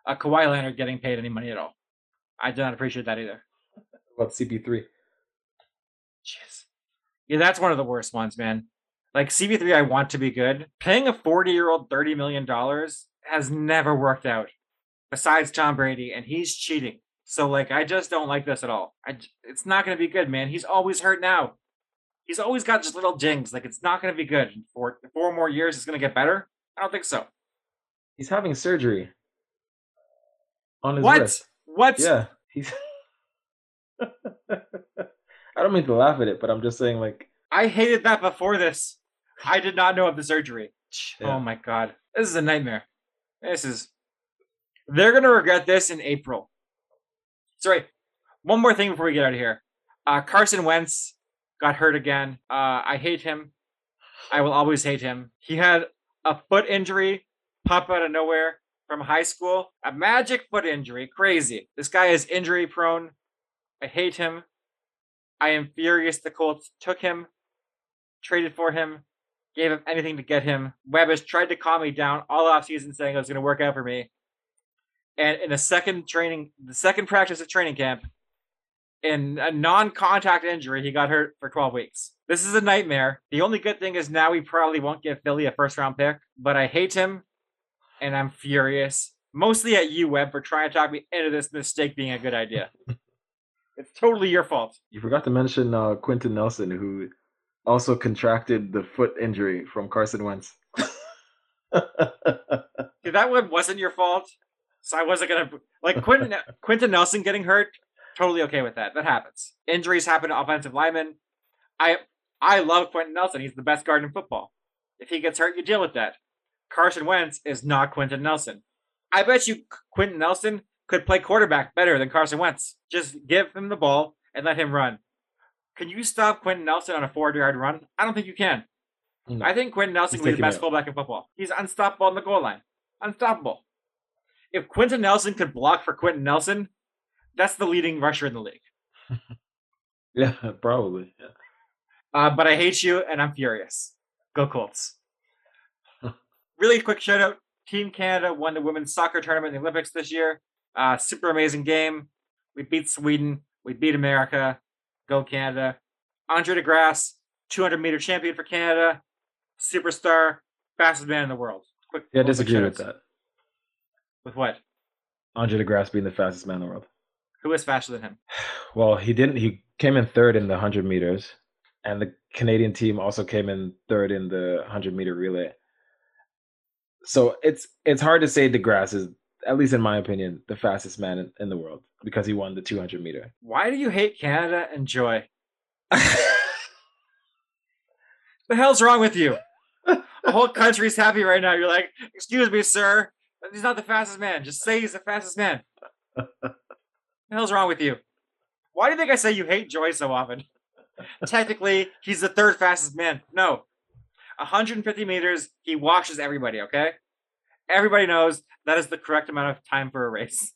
Uh, Kawhi Leonard getting paid any money at all. I did not appreciate that either. About CP3. Jeez. Yeah, that's one of the worst ones, man. Like CP3, I want to be good. Paying a 40 year old $30 million has never worked out, besides Tom Brady, and he's cheating. So, like, I just don't like this at all. I, it's not going to be good, man. He's always hurt now. He's always got just little jings. Like, it's not going to be good. For four more years, it's going to get better. I don't think so. He's having surgery on his what? wrist. What? Yeah, he's. I don't mean to laugh at it, but I'm just saying, like, I hated that before this. I did not know of the surgery. Yeah. Oh my god, this is a nightmare. This is. They're gonna regret this in April. Sorry, one more thing before we get out of here. Uh, Carson Wentz got hurt again. Uh, I hate him. I will always hate him. He had a foot injury pop out of nowhere from high school. A magic foot injury. Crazy. This guy is injury prone. I hate him. I am furious the Colts took him, traded for him, gave him anything to get him. Webb has tried to calm me down all offseason saying it was going to work out for me. And in a second training, the second practice of training camp, in a non-contact injury, he got hurt for 12 weeks. This is a nightmare. The only good thing is now we probably won't give Philly a first-round pick, but I hate him, and I'm furious. Mostly at you, Webb, for trying to talk me into this mistake being a good idea. It's totally your fault. You forgot to mention uh, Nelson, who also contracted the foot injury from Carson Wentz. That one wasn't your fault. So I wasn't gonna like Quenton Quenton Nelson getting hurt. Totally okay with that. That happens. Injuries happen to offensive linemen. I I love Quenton Nelson. He's the best guard in football. If he gets hurt, you deal with that. Carson Wentz is not Quenton Nelson. I bet you Quenton Nelson could play quarterback better than Carson Wentz. Just give him the ball and let him run. Can you stop Quenton Nelson on a four yard run? I don't think you can. No. I think Quenton Nelson is the best fullback in football. He's unstoppable on the goal line. Unstoppable. If Quenton Nelson could block for Quenton Nelson, that's the leading rusher in the league. yeah, probably. Yeah. Uh, but I hate you and I'm furious. Go Colts. really quick shout out Team Canada won the women's soccer tournament in the Olympics this year. Uh, super amazing game. We beat Sweden. We beat America. Go Canada. Andre De Grasse, 200 meter champion for Canada. Superstar, fastest man in the world. Quick, yeah, I disagree with that. With what? Andre De Grasse being the fastest man in the world. Who is faster than him? Well, he didn't. He came in third in the 100 meters, and the Canadian team also came in third in the 100 meter relay. So it's it's hard to say De Grasse is at least in my opinion, the fastest man in, in the world because he won the 200 meter. Why do you hate Canada and Joy? the hell's wrong with you? The whole country's happy right now. You're like, excuse me, sir. He's not the fastest man. Just say he's the fastest man. the hell's wrong with you? Why do you think I say you hate Joy so often? Technically, he's the third fastest man. No. 150 meters, he washes everybody, okay? Everybody knows that is the correct amount of time for a race.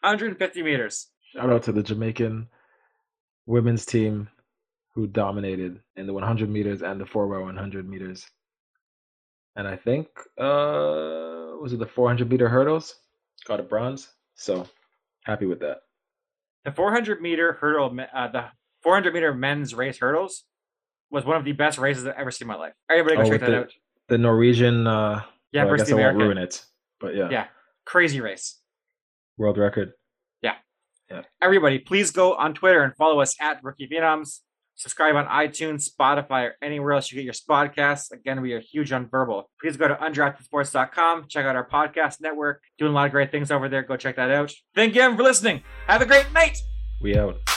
150 meters. Shout out to the Jamaican women's team who dominated in the 100 meters and the 4x100 meters. And I think, uh, was it the 400 meter hurdles? Got a bronze. So happy with that. The 400 meter hurdle, uh, the 400 meter men's race hurdles was one of the best races I've ever seen in my life. Everybody go Oh, check that the- out. The Norwegian, uh, Yeah, well, I guess the I won't ruin it. But yeah, Yeah, crazy race. world record. Yeah. Yeah. Everybody, please go on Twitter and follow us at Rookie Phenoms. Subscribe on iTunes, Spotify, or anywhere else you get your podcasts. Again, we are huge on verbal. Please go to undraftedsports.com. Check out our podcast network. Doing a lot of great things over there. Go check that out. Thank you for listening. Have a great night. We out.